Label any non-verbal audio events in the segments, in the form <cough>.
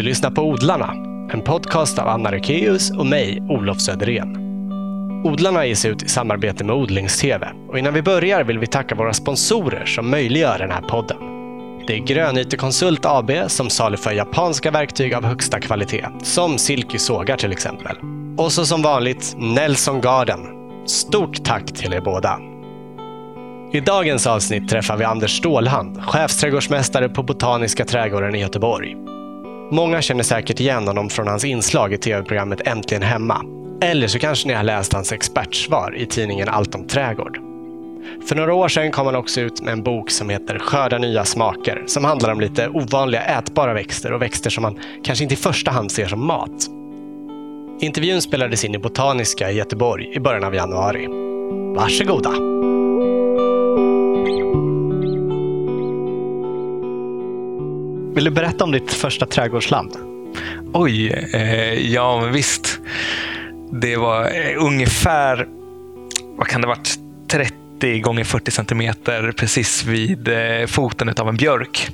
Du lyssnar på Odlarna, en podcast av Anna Rekeus och mig, Olof Söderén. Odlarna ges ut i samarbete med Odlingstv och innan vi börjar vill vi tacka våra sponsorer som möjliggör den här podden. Det är Grönytekonsult AB som saluför japanska verktyg av högsta kvalitet, som Silky sågar till exempel. Och så som vanligt Nelson Garden. Stort tack till er båda! I dagens avsnitt träffar vi Anders Stålhand, chefsträdgårdsmästare på Botaniska trädgården i Göteborg. Många känner säkert igen honom från hans inslag i tv-programmet Äntligen hemma. Eller så kanske ni har läst hans expertsvar i tidningen Allt om trädgård. För några år sedan kom han också ut med en bok som heter Skörda nya smaker, som handlar om lite ovanliga ätbara växter och växter som man kanske inte i första hand ser som mat. Intervjun spelades in i Botaniska i Göteborg i början av januari. Varsågoda! Vill du berätta om ditt första trädgårdsland? Oj, eh, ja visst. Det var eh, ungefär, vad kan det ha varit, 30 gånger 40 centimeter precis vid eh, foten av en björk.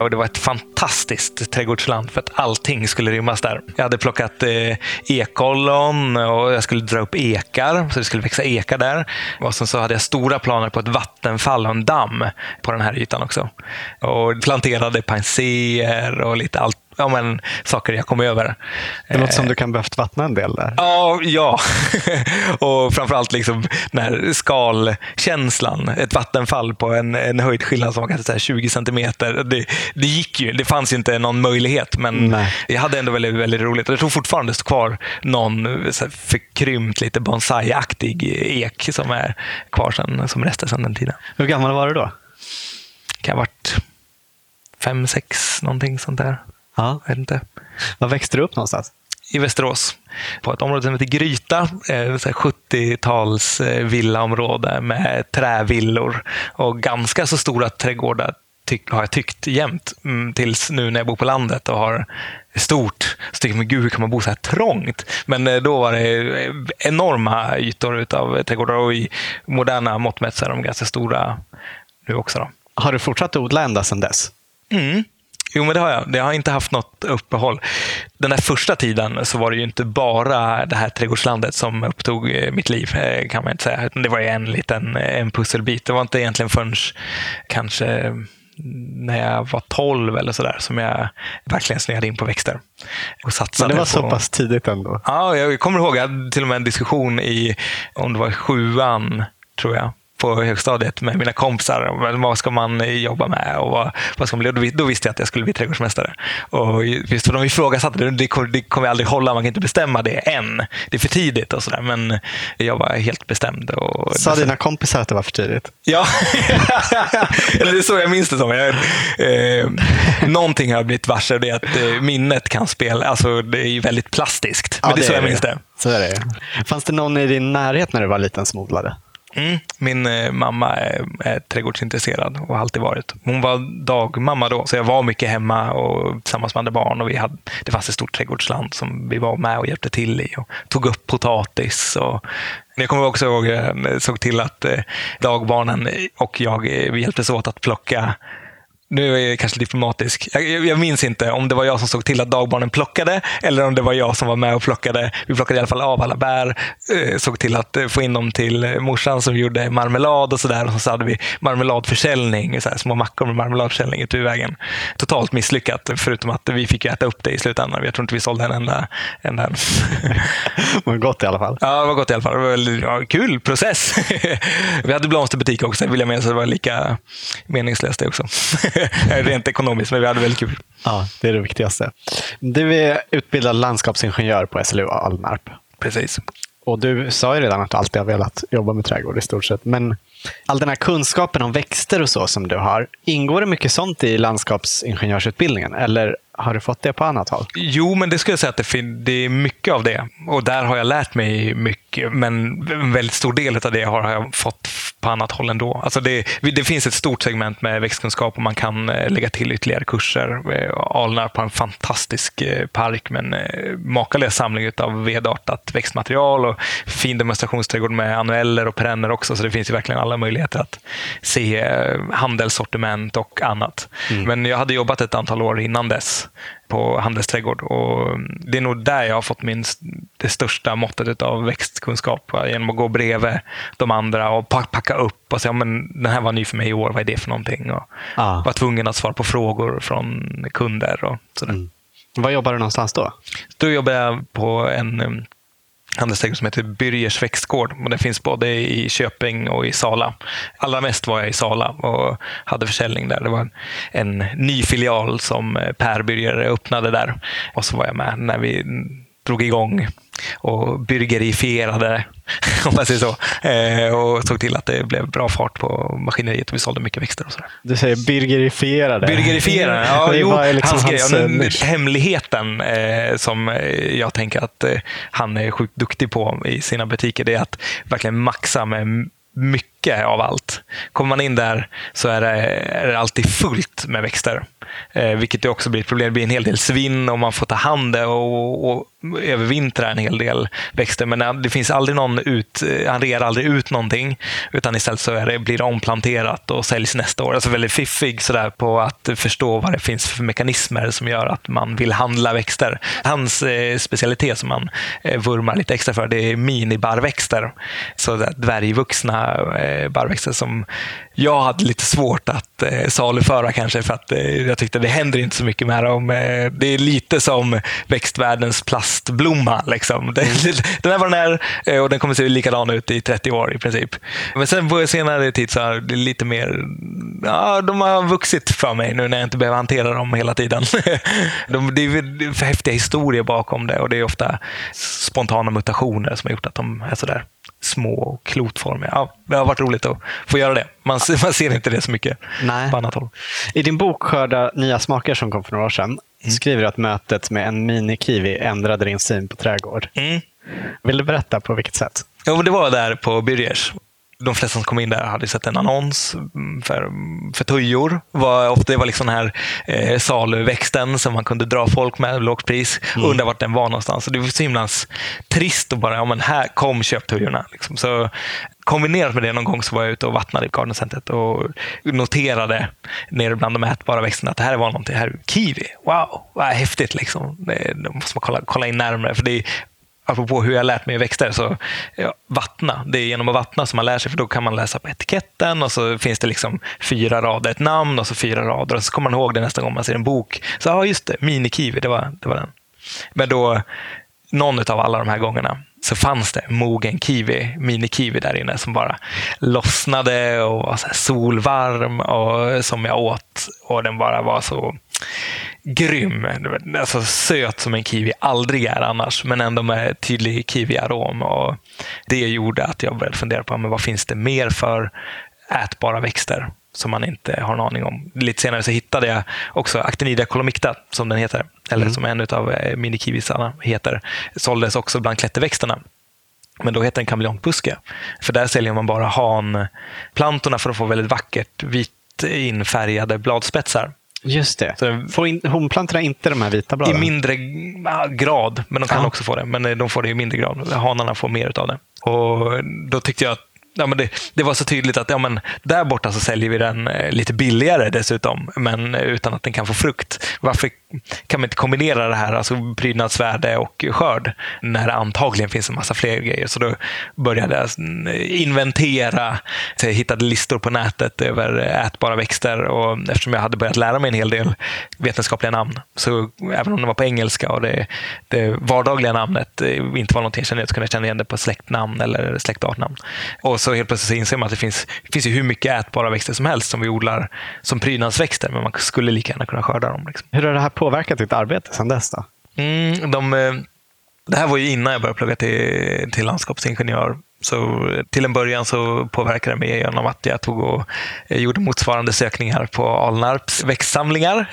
Och det var ett fantastiskt trädgårdsland för att allting skulle rymmas där. Jag hade plockat eh, ekollon och jag skulle dra upp ekar, så det skulle växa ekar där. Och sen så hade jag stora planer på ett vattenfall och en damm på den här ytan också. Och planterade penséer och lite allt ja, men, saker jag kom över. Det låter som du kan behövt vattna en del där. Ja, ja. <laughs> och framförallt liksom när skalkänslan. Ett vattenfall på en, en höjdskillnad som var kanske 20 centimeter. Det, det gick ju. Det fanns ju inte någon möjlighet, men Nej. jag hade ändå väldigt, väldigt roligt. Jag tror fortfarande det står kvar någon förkrympt, lite bonsai-aktig ek som är kvar sen, som rester sedan den tiden. Hur gammal var du då? Kan ha varit fem, sex, någonting sånt där. Ja. vet inte. Var växte du upp någonstans? I Västerås. På ett område som heter Gryta. 70-tals eh, villaområde med trävillor och ganska så stora trädgårdar har jag tyckt jämt mm, tills nu när jag bor på landet och har stort. Så tycker man, gud hur kan man bo så här trångt? Men eh, då var det eh, enorma ytor av trädgårdar och i moderna mått mätt så är de ganska stora nu också. Då. Har du fortsatt odla ända sedan dess? Mm. Jo, men det har jag. Jag har inte haft något uppehåll. Den där första tiden så var det ju inte bara det här trädgårdslandet som upptog eh, mitt liv, eh, kan man inte säga. Det var en liten eh, en pusselbit. Det var inte egentligen förrän kanske när jag var 12 eller sådär som jag verkligen snöade in på växter. Och satsade Men det var på... så pass tidigt ändå? Ja, jag kommer ihåg, jag hade till och med en diskussion i, om det var sjuan, tror jag, på högstadiet med mina kompisar. Vad ska man jobba med? Och vad, vad ska man bli? Då visste jag att jag skulle bli trädgårdsmästare. Och just för de ifrågasatte det. Det kommer, det kommer aldrig hålla. Man kan inte bestämma det än. Det är för tidigt och sådär. Men jag var helt bestämd. Och Sa dina kompisar att det var för tidigt? Ja, <laughs> eller det är så jag minns det som. Jag, eh, någonting har jag blivit varse. Det är att eh, minnet kan spela. Alltså, det är väldigt plastiskt. Men ja, det är så jag minns det. Så är det. Fanns det någon i din närhet när du var liten som odlade? Mm. Min eh, mamma är, är trädgårdsintresserad och har alltid varit. Hon var dagmamma då, så jag var mycket hemma och tillsammans med andra barn. Och vi hade, det fanns ett stort trädgårdsland som vi var med och hjälpte till i och tog upp potatis. Och jag kommer också ihåg eh, såg till att eh, dagbarnen och jag eh, vi hjälptes åt att plocka nu är jag kanske diplomatisk. Jag, jag, minns inte om det var jag som såg till att dagbarnen plockade eller om det var jag som var med och plockade. Vi plockade i alla fall av alla bär, eh, såg till att eh, få in dem till morsan som gjorde marmelad och sådär. Och så hade vi marmeladförsäljning, så här, små mackor med marmeladförsäljning ute i vägen. Totalt misslyckat, förutom att vi fick äta upp det i slutändan. Jag tror inte vi sålde en enda. enda. <laughs> det var gott i alla fall. Ja, det var gott i alla fall. Det var en ja, kul process. <laughs> vi hade blomsterbutik också, vill jag minnas. Det var lika meningslöst det också. <laughs> <laughs> rent ekonomiskt, men vi hade väldigt kul. Ja, det är det viktigaste. Du är utbildad landskapsingenjör på SLU Alnarp. Precis. Och du sa ju redan att du alltid har velat jobba med trädgård i stort sett. Men all den här kunskapen om växter och så som du har, ingår det mycket sånt i landskapsingenjörsutbildningen? Eller har du fått det på annat håll? Jo, men det skulle jag säga att det, det är mycket av det. Och där har jag lärt mig mycket. Men en väldigt stor del av det har jag fått på annat håll ändå. Alltså det, det finns ett stort segment med växtkunskap och man kan eh, lägga till ytterligare kurser. Eh, Alnarp har en fantastisk eh, park med en makalös samling av vedartat växtmaterial och fin demonstrationsträdgård med annueller och perenner också. Så det finns verkligen alla möjligheter att se handelssortiment och annat. Mm. Men jag hade jobbat ett antal år innan dess på handelsträdgård. Och det är nog där jag har fått min, det största måttet av växtkunskap. Genom att gå bredvid de andra och packa upp och säga men den här var ny för mig i år, vad är det för någonting? Och ah. var tvungen att svara på frågor från kunder och sådär. Mm. Var jobbar du någonstans då? Då jobbar jag på en um, handelsträdgård som heter Byrjers växtgård. Och den finns både i Köping och i Sala. Allra mest var jag i Sala och hade försäljning där. Det var en ny filial som eh, Per Byrjer öppnade där. Och så var jag med när vi drog igång och byrgerifierade, <laughs> om man säger så. Eh, och såg till att det blev bra fart på maskineriet och vi sålde mycket växter och sådär. Du säger byrgerifierade? Byrgerifierade, ja. jo, liksom hans. Hans hemligheten eh, som jag tänker att eh, han är sjukt duktig på i sina butiker, det är att verkligen maxa med mycket av allt. Kommer man in där så är det, är det alltid fullt med växter. Eh, vilket också blir ett problem. Det blir en hel del svinn och man får ta hand och, och övervintra en hel del växter. Men eh, det finns aldrig någon ut, eh, han rear aldrig ut någonting. Utan istället så är det, blir det omplanterat och säljs nästa år. Alltså väldigt fiffig sådär på att förstå vad det finns för mekanismer som gör att man vill handla växter. Hans eh, specialitet som han eh, vurmar lite extra för, det är minibarrväxter. Så dvärgvuxna eh, barrväxter som jag hade lite svårt att eh, saluföra kanske för att eh, jag tyckte det händer inte så mycket med dem. Eh, det är lite som växtvärldens plastblomma. Liksom. <laughs> Den, mm. den är vad den är eh, och den kommer se likadan ut i 30 år i princip. Men sen på senare tid så har det lite mer, ja, de har vuxit för mig nu när jag inte behöver hantera dem hela tiden. <laughs> de, det är för häftiga historier bakom det och det är ofta spontana mutationer som har gjort att de är sådär små och klotformiga. Ja, det har varit roligt att få göra det. Man, man ser inte det så mycket Nej. på annat håll. I din bok Skörda nya smaker som kom för några år sedan mm. skriver du att mötet med en mini-kiwi ändrade din syn på trädgård. Mm. Vill du berätta på vilket sätt? Jo, det var där på Birgers de flesta som kom in där hade sett en annons för, för tujor. Var, ofta det var liksom den här eh, saluväxten som man kunde dra folk med, lågt pris. Mm. Undra vart den var någonstans. Så det var så himla trist att bara, ja men här, kom köp tujorna. Liksom. Så kombinerat med det någon gång så var jag ute och vattnade i gardencentret och noterade nere bland de ätbara växterna att det här var någonting, det här är kiwi. Wow, vad häftigt liksom. Det måste man kolla, kolla in närmare. För det är apropå hur jag lärt mig växter, så ja, vattna. Det är genom att vattna som man lär sig, för då kan man läsa på etiketten och så finns det liksom fyra rader, ett namn och så fyra rader. Och så kommer man ihåg det nästa gång man ser en bok. Så ja, just det, minikiwi, det var, det var den. Men då, någon av alla de här gångerna så fanns det mogen kiwi, mini-kiwi där inne som bara lossnade och var så solvarm och som jag åt. Och den bara var så grym. Alltså söt som en kiwi aldrig är annars, men ändå med tydlig kiwi-arom. Och det gjorde att jag började fundera på men vad finns det mer för ätbara växter som man inte har en aning om. Lite senare så hittade jag också Actinida colomicta, som den heter, eller mm. som en av eh, minikiwisarna heter. Såldes också bland klätterväxterna. Men då heter den kameleontbuske. För där säljer man bara hanplantorna för att få väldigt vackert vitt infärgade bladspetsar. Just det. Så får in, honplantorna inte de här vita bladen? I mindre grad, men de kan ja. också få det. Men eh, de får det i mindre grad. Hanarna får mer av det. Och Då tyckte jag att ja, men det, det, var så tydligt att ja, men där borta så säljer vi den eh, lite billigare dessutom, men utan att den kan få frukt. Varför kan man inte kombinera det här, alltså prydnadsvärde och skörd, när det antagligen finns en massa fler grejer? Så då började jag inventera, så jag hittade listor på nätet över ätbara växter och eftersom jag hade börjat lära mig en hel del vetenskapliga namn, så även om det var på engelska och det, det vardagliga namnet inte var någonting jag kände, så kunde jag känna igen det på släktnamn eller släktartnamn. Och så helt plötsligt så inser man att det finns, det finns ju hur mycket ätbara växter som helst som vi odlar som prydnadsväxter, men man skulle lika gärna kunna skörda dem. Liksom. Hur har det här påverkat ditt arbete sedan dess? Då? Mm, de, eh, det här var ju innan jag började plugga till, till landskapsingenjör. Så till en början så påverkade det mig genom att jag tog och eh, gjorde motsvarande sökningar på Alnarps växtsamlingar.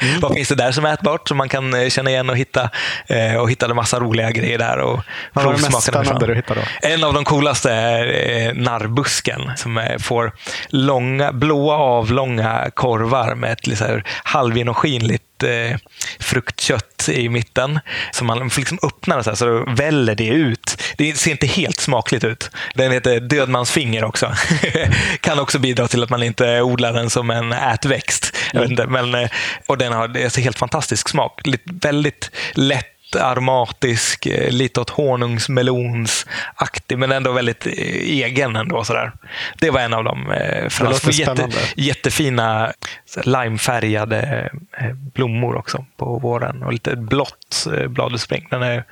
Mm. <laughs> Vad finns det där som är ätbart som man kan eh, känna igen och hitta? Och hittade massa roliga grejer där. Och Vad var det mest spännande du hittade då? En av de coolaste är narrbusken som får långa, blåa avlånga korvar med ett halvgenomskinligt fruktkött i mitten. Så man liksom öppnar så, här, så väller det ut. Det ser inte helt smakligt ut. Den heter dödmansfinger också. <laughs> kan också bidra till att man inte odlar den som en ätväxt. Mm. Inte, men, eh, och den har är helt fantastisk smak. Väldigt lätt aromatisk, eh, lite åt honungsmelonsaktig, men ändå väldigt eh, egen. ändå. Sådär. Det var en av dem. Låter jätte, jättefina limefärgade blommor också på våren och lite blått bladutspring. Den är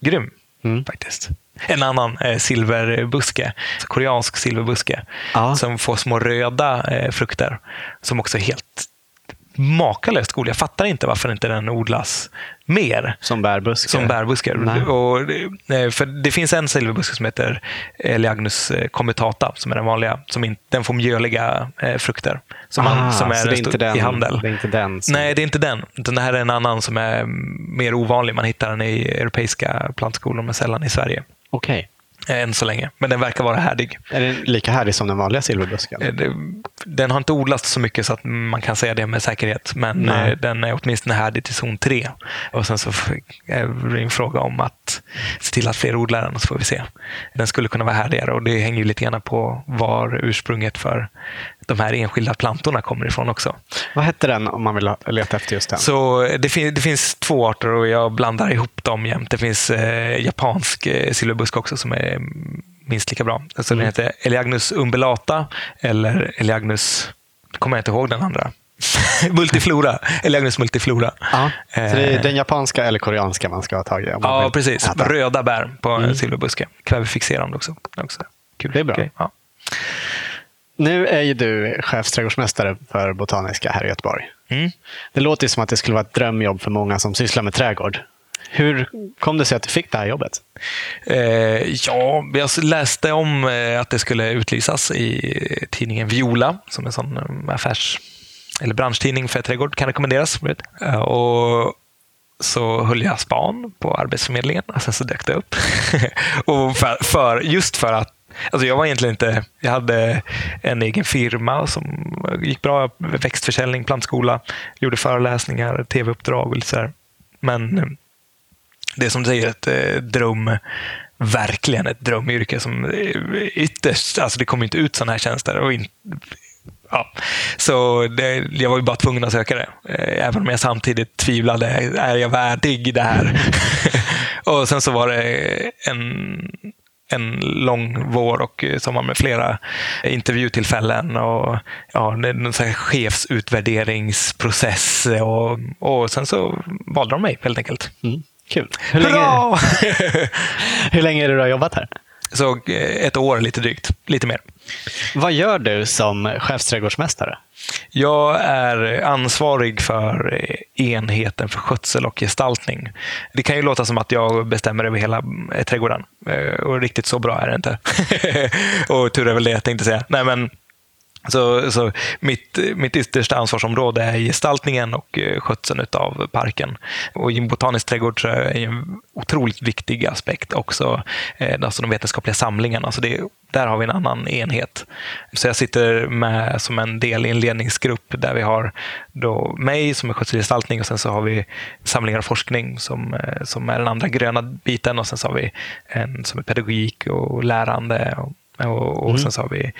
grym mm. faktiskt. En annan eh, silverbuske, koreansk silverbuske, ja. som får små röda eh, frukter som också är helt makalöst god. Jag fattar inte varför inte den odlas mer. Som bärbuske? Som bärbuske. Och, eh, för det finns en silverbuske som heter Eliagnus commitata, som är den vanliga. Som in, den får mjöliga eh, frukter. Som, ah, man, som är, är inte den, i handel. Det är inte den som... Nej, det är inte den. Det här är en annan som är mer ovanlig. Man hittar den i europeiska plantskolor, men sällan i Sverige. Okej. Okay. Eh, än så länge, men den verkar vara härdig. Är den lika härdig som den vanliga silverbusken? Eh, den har inte odlats så mycket så att man kan säga det med säkerhet, men Nej. Eh, den är åtminstone härdig till zon 3. Och sen så är det en fråga om att se till att fler odlar den, så får vi se. Den skulle kunna vara härdigare och det hänger ju lite grann på var ursprunget för de här enskilda plantorna kommer ifrån också. Vad hette den om man vill leta efter just den? Så det, fin det finns två arter och jag blandar ihop dem jämt. Det finns eh, japansk eh, silverbusk också som är minst lika bra. Alltså mm. Den heter Eliagnus umbellata eller Eliagnus, kommer jag inte ihåg den andra. <laughs> multiflora, Eliagnus multiflora. Ja, så det är eh. den japanska eller koreanska man ska ha tag i? Ja, precis. Äta. Röda bär på mm. silverbuske. Kvävefixerande också. också. Kul. Det är bra. Okay. Ja. Nu är ju du chefsträdgårdsmästare för Botaniska här i Göteborg. Mm. Det låter som att det skulle vara ett drömjobb för många som sysslar med trädgård. Hur kom det sig att du fick det här jobbet? Eh, ja, jag läste om eh, att det skulle utlysas i tidningen Viola, som är en sån eh, affärs eller branschtidning för trädgård, kan rekommenderas. Eh, och så höll jag span på Arbetsförmedlingen och sen så dök det upp. <laughs> och för, för, just för att Alltså jag var egentligen inte... Jag hade en egen firma som gick bra. Växtförsäljning, plantskola, gjorde föreläsningar, tv-uppdrag och lite sådär. Men eh, det är som du säger, ett eh, dröm verkligen ett drömyrke som eh, ytterst, alltså det kommer inte ut sådana här tjänster. Och in, ja. Så det, jag var ju bara tvungen att söka det. Även om jag samtidigt tvivlade, är jag värdig det här? <laughs> och sen så var det en en lång vår och sommar med flera intervjutillfällen och ja, en chefsutvärderingsprocess. Och, och sen så valde de mig helt enkelt. Mm. Kul. Hur länge, <laughs> hur länge är det du har jobbat här? Så eh, ett år lite drygt, lite mer. Vad gör du som chefsträdgårdsmästare? Jag är ansvarig för enheten för skötsel och gestaltning. Det kan ju låta som att jag bestämmer över hela eh, trädgården. Eh, och riktigt så bra är det inte. <laughs> och tur är väl det jag tänkte säga. Nej, men så, så mitt, mitt yttersta ansvarsområde är gestaltningen och eh, skötseln av parken. Och botanisk trädgård så är en otroligt viktig aspekt också eh, alltså de vetenskapliga samlingarna. Så det, där har vi en annan enhet. Så jag sitter med som en del i en ledningsgrupp där vi har då mig som är skötselgestaltning och sen så har vi samlingar och forskning som, eh, som är den andra gröna biten och sen så har vi en som är pedagogik och lärande och och, och mm. sen så har vi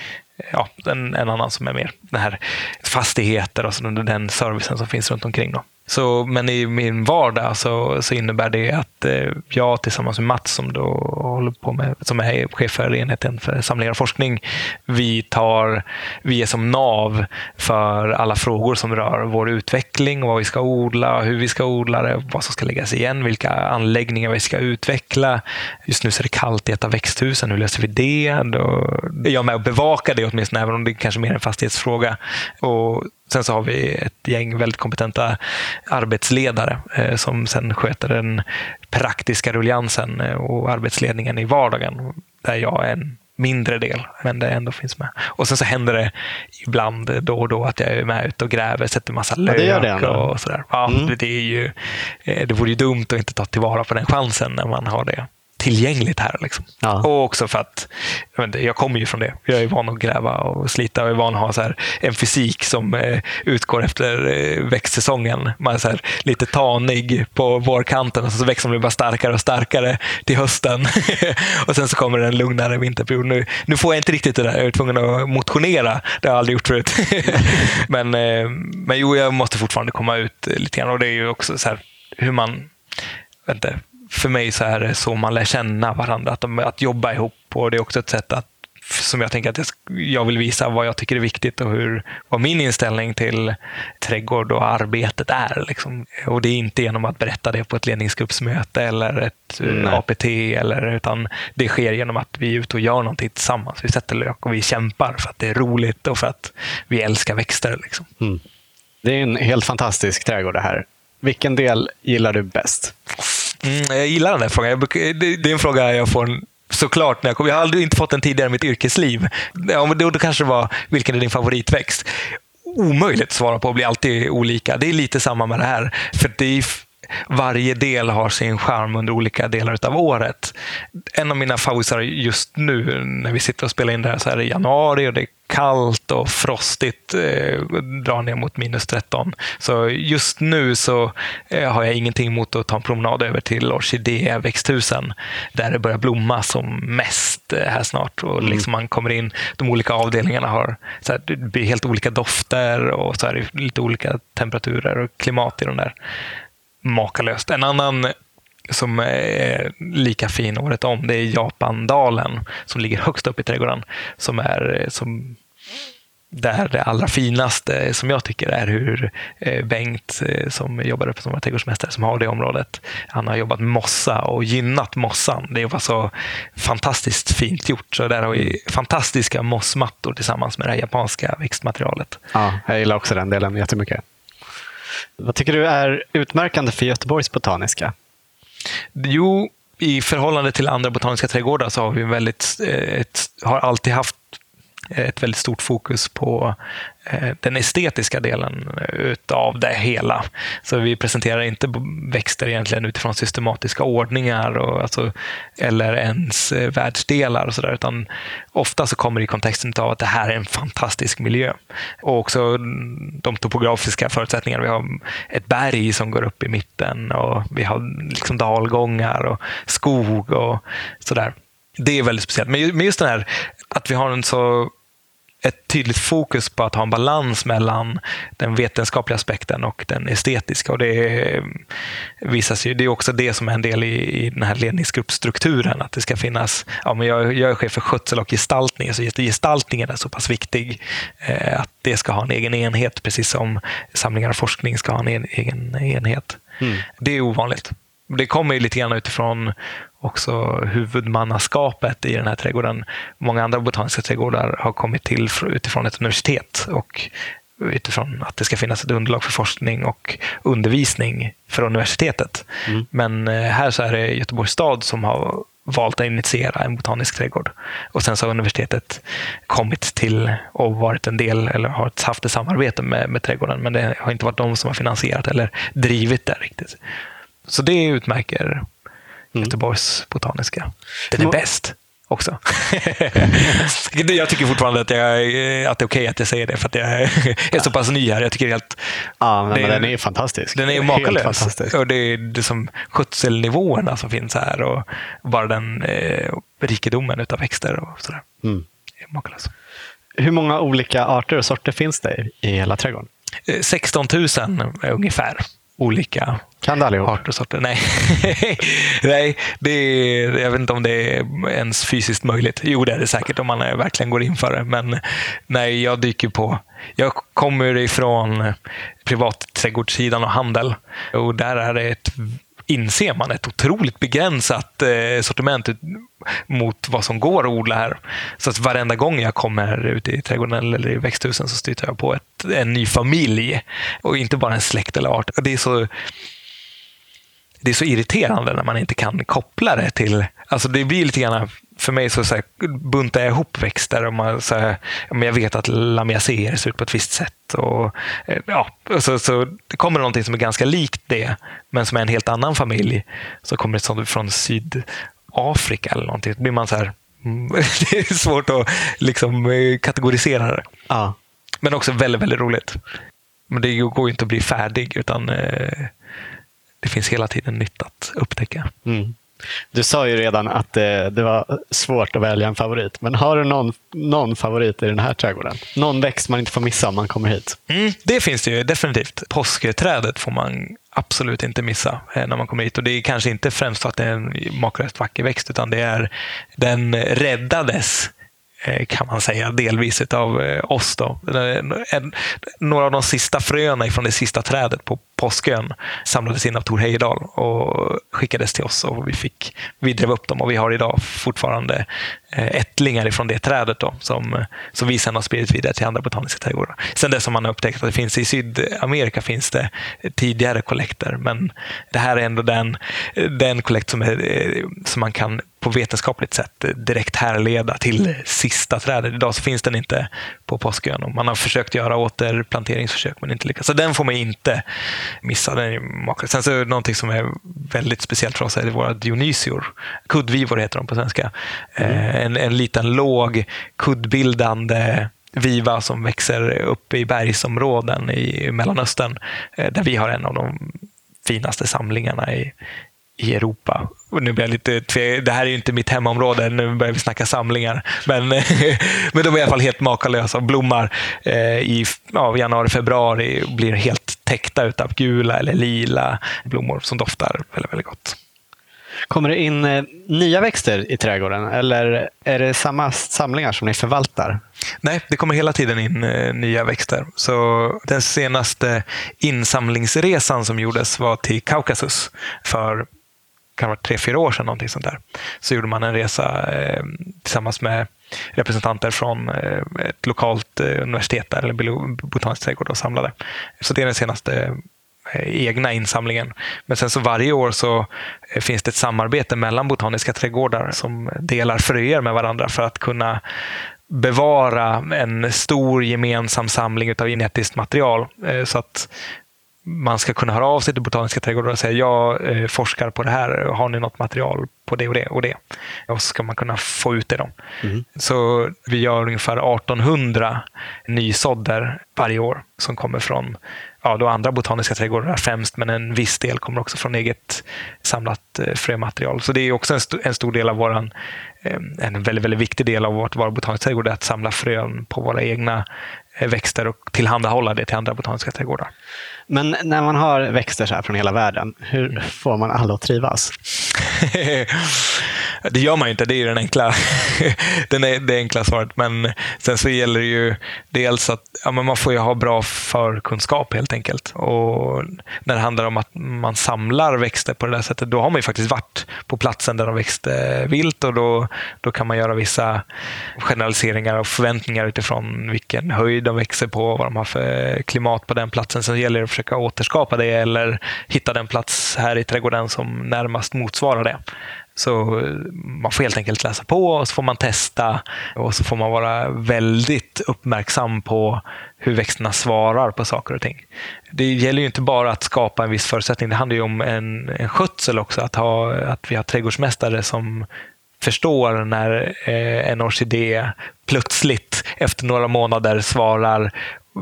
ja, en, en annan som är mer den här fastigheter och så den servicen som finns runt omkring. Då. Så, men i min vardag så, så innebär det att eh, jag tillsammans med Mats som då håller på med, som är chef för enheten för samlingar och forskning, vi, tar, vi är som nav för alla frågor som rör vår utveckling, vad vi ska odla, hur vi ska odla det, vad som ska läggas igen, vilka anläggningar vi ska utveckla. Just nu så är det kallt i ett av växthusen, hur löser vi det? Då är jag med och bevakar det åtminstone, även om det kanske är mer en fastighetsfråga. Och Sen så har vi ett gäng väldigt kompetenta arbetsledare eh, som sen sköter den praktiska rulliansen eh, och arbetsledningen i vardagen. Där jag är en mindre del, men det ändå finns med. Och sen så händer det ibland då och då att jag är med ute och gräver, sätter massa lök ja, det det och sådär. Ja, mm. det, är ju, eh, det vore ju dumt att inte ta tillvara på den chansen när man har det tillgängligt här. Liksom. Ja. Och också för att jag, inte, jag kommer ju från det. Jag är van att gräva och slita och är van att ha så här, en fysik som eh, utgår efter eh, växtsäsongen. Man är så här, lite tanig på vårkanten och så växer man bara starkare och starkare till hösten. <laughs> och sen så kommer en lugnare vinterperiod. Nu, nu får jag inte riktigt det där. Jag är tvungen att motionera. Det har jag aldrig gjort förut. <laughs> men, eh, men jo, jag måste fortfarande komma ut lite grann. Och det är ju också så här, hur man... Vänta, för mig så är det så man lär känna varandra, att, de, att jobba ihop. Och Det är också ett sätt att som jag tänker att jag, jag vill visa vad jag tycker är viktigt och hur, vad min inställning till trädgård och arbetet är. Liksom. Och det är inte genom att berätta det på ett ledningsgruppsmöte eller ett eh, Nej. APT, eller, utan det sker genom att vi är ute och gör någonting tillsammans. Vi sätter lök och vi kämpar för att det är roligt och för att vi älskar växter. Liksom. Det är en helt fantastisk trädgård det här. Vilken del gillar du bäst? Mm, jag gillar den här frågan. Jag, brukar- det, det är en fråga jag får såklart när jag kommer. Jag har aldrig inte fått den tidigare i mitt yrkesliv. Ja, men då, då kanske det var, vilken är din favoritväxt? Omöjligt att svara på, det blir alltid olika. Det är lite samma med det här. För det är, varje del har sin charm under olika delar av året. En av mina favoriter just nu när vi sitter och spelar in det här så är det januari och det är kallt och frostigt. Eh, drar ner mot minus 13. Så just nu så eh, har jag ingenting emot att ta en promenad över till orkidéväxthusen där det börjar blomma som mest eh, här snart. Och liksom man kommer in, de olika avdelningarna har så här, det blir helt olika dofter och så här, lite olika temperaturer och klimat i de där. Makalöst. En annan som är lika fin året om, det är Japandalen som ligger högst upp i trädgården. Som är som där det allra finaste som jag tycker är hur eh, Bengt eh, som jobbar uppe som var trädgårdsmästare som har det området. Han har jobbat mossa och gynnat mossan. Det var så fantastiskt fint gjort. Så där har vi fantastiska mossmattor tillsammans med det japanska växtmaterialet. Ja, jag gillar också den delen jättemycket. Vad tycker du är utmärkande för Göteborgs botaniska? Jo, i förhållande till andra botaniska trädgårdar så har vi väldigt, eh, ett, har alltid haft Eh, ett väldigt stort fokus på eh, den estetiska delen eh, utav det hela. Så vi presenterar inte växter egentligen utifrån systematiska ordningar och, alltså, eller ens världsdelar och sådär, utan ofta så kommer det i kontexten av att det här är en fantastisk miljö. Och också mm, de topografiska förutsättningarna. Vi har ett berg som går upp i mitten och vi har liksom dalgångar och skog och sådär. Det är väldigt speciellt. Men men just den här att vi har en så ett tydligt fokus på att ha en balans mellan den vetenskapliga aspekten och den estetiska. Och det visar sig, det är också det som är en del i, i den här ledningsgruppsstrukturen. Att det ska finnas, ja, men jag, jag är chef för skötsel och gestaltning, så gestaltningen är så pass viktig eh, att det ska ha en egen enhet, precis som samlingar och forskning ska ha en en- egen enhet. Det är ovanligt. Det kommer ju lite grann utifrån också huvudmannaskapet i den här trädgården. Många andra botaniska trädgårdar har kommit till fr- utifrån ett universitet och utifrån att det ska finnas ett underlag för forskning och undervisning för universitetet. Men eh, här så är det Göteborgs stad som har valt att initiera en botanisk trädgård. Och sen så har universitetet kommit till och varit en del, eller har haft ett samarbete med, med trädgården, men det har inte varit de som har finansierat eller drivit det riktigt. Så det utmärker Göteborgs botaniska. Den är bäst också. <laughs> jag tycker fortfarande att, jag, att det är okej att jag säger det, för att jag <laughs> är så pass ny här. Jag tycker helt, Ja, men, Det men den är fantastisk. den är makalös. Och det är det som skötselnivåerna som finns här och bara den eh, rikedomen utav växter och sådär. Mm. Det är makalös. Hur många olika arter och sorter finns det i hela trädgården? Eh, 16 000 ungefär olika kan du allihop? arter och sorter. Nej, <laughs> Nej det är, jag vet inte om det är ens fysiskt möjligt. Jo, det är det säkert om man verkligen går in för det. Men nej, jag dyker på. Jag kommer ifrån privatträdgårdssidan och handel. Och där är det ett inser man ett otroligt begränsat eh, sortiment mot vad som går att odla här. Så att varenda gång jag kommer ut i trädgården eller i växthusen så stöter jag på ett, en ny familj och inte bara en släkt eller art. Det är så det är så irriterande när man inte kan koppla det till... Alltså det blir lite grann, för mig så, så här, buntar jag ihop växter. Och man, så här, men jag vet att lamiaceer ser ut på ett visst sätt. Och, eh, ja, och så, så det kommer någonting som är ganska likt det, men som är en helt annan familj. Så kommer det sånt från Afrika eller någonting. Då blir man så här, mm, <laughs> det är svårt att liksom eh, kategorisera det. Ja. Men också väldigt, väldigt roligt. Men det går ju inte att bli färdig utan eh, det finns hela tiden nytt att upptäcka. Mm. Du sa ju redan att det, det, var svårt att välja en favorit. Men har du någon, någon favorit i den här trädgården? Någon växt man inte får missa om man kommer hit? Mm, det finns det ju definitivt. Påskträdet får man absolut inte missa eh, när man kommer hit. Och Det är kanske inte främst för att det är en makalöst vacker växt, utan det är den räddades Eh, kan man säga, delvis av eh, oss. Då. Eh, några av de sista fröna från det sista trädet på Påskön samlades in av Tor Heyerdahl och skickades till oss och vi, fick, vi drev upp dem och vi har idag fortfarande ättlingar ifrån det trädet då, som, som vi sedan har spridit vidare till andra botaniska trädgårdar. Sen dess har man upptäckt att det finns i Sydamerika finns det tidigare kollekter, men det här är ändå den, den kollekt som, är, som man kan på vetenskapligt sätt direkt härleda till sista trädet. Idag så finns den inte på Påskön och man har försökt göra återplanteringsförsök men inte lyckats. Så den får man inte missa. Den är Sen så är någonting som är väldigt speciellt för oss är våra Dionysior. Kuddvivor heter de på svenska. Mm. En, en liten låg kuddbildande viva som växer upp i bergsområden i Mellanöstern eh, där vi har en av de finaste samlingarna i, i Europa. Och nu blir jag lite tve... Det här är ju inte mitt hemområde, nu börjar vi snacka samlingar. Men, <laughs> men de är i alla fall helt makalösa och blommar eh, i ja, januari, februari och blir helt täckta av gula eller lila blommor som doftar väldigt, väldigt gott. Kommer det in eh, nya växter i trädgården eller är det samma samlingar som ni förvaltar? Nej, det kommer hela tiden in eh, nya växter. Så den senaste insamlingsresan som gjordes var till Kaukasus för kan vara tre, fyra år sedan, någonting sånt där, så gjorde man en resa eh, tillsammans med representanter från eh, ett lokalt eh, universitet där, eller botanisk trädgård och samlade. Så det är den senaste eh, egna insamlingen. Men sen så varje år så eh, finns det ett samarbete mellan botaniska trädgårdar som delar fröer med varandra för att kunna bevara en stor gemensam samling av genetiskt material. Eh, så att man ska kunna höra av sig till Botaniska trädgårdar och säga jag eh, forskar på det här, har ni något material på det och det och det? Och så ska man kunna få ut det. Då. Mm. Så vi gör ungefär 1800 nysådder varje år som kommer från ja, då andra botaniska trädgårdar främst, men en viss del kommer också från eget samlat eh, frömaterial. Så det är också en, st en stor del av eh, en väldigt, väldigt viktig del av vårt vara botanisk trädgård är att samla frön på våra egna eh, växter och tillhandahålla det till andra botaniska trädgårdar. Men när man har växter så här från hela världen, hur får man alla att trivas? <laughs> <laughs> det gör man ju inte, det är den enkla, <laughs> den är, det enkla svaret. Men sen så gäller det ju dels att ja, men man får ju ha bra förkunskap helt enkelt. Och när det handlar om att man samlar växter på det där sättet, då har man ju faktiskt varit på platsen där de växte vilt och då, då kan man göra vissa generaliseringar och förväntningar utifrån vilken höjd de växer på, vad de har för klimat på den platsen. Sen gäller det att försöka återskapa det eller hitta den plats här i trädgården som närmast motsvarar det. Så man får helt enkelt läsa på och så får man testa och så får man vara väldigt uppmärksam på hur växterna svarar på saker och ting. Det gäller ju inte bara att skapa en viss förutsättning, det handlar ju om en, en skötsel också. Att, ha, att vi har trädgårdsmästare som förstår när eh, en orkidé plötsligt efter några månader svarar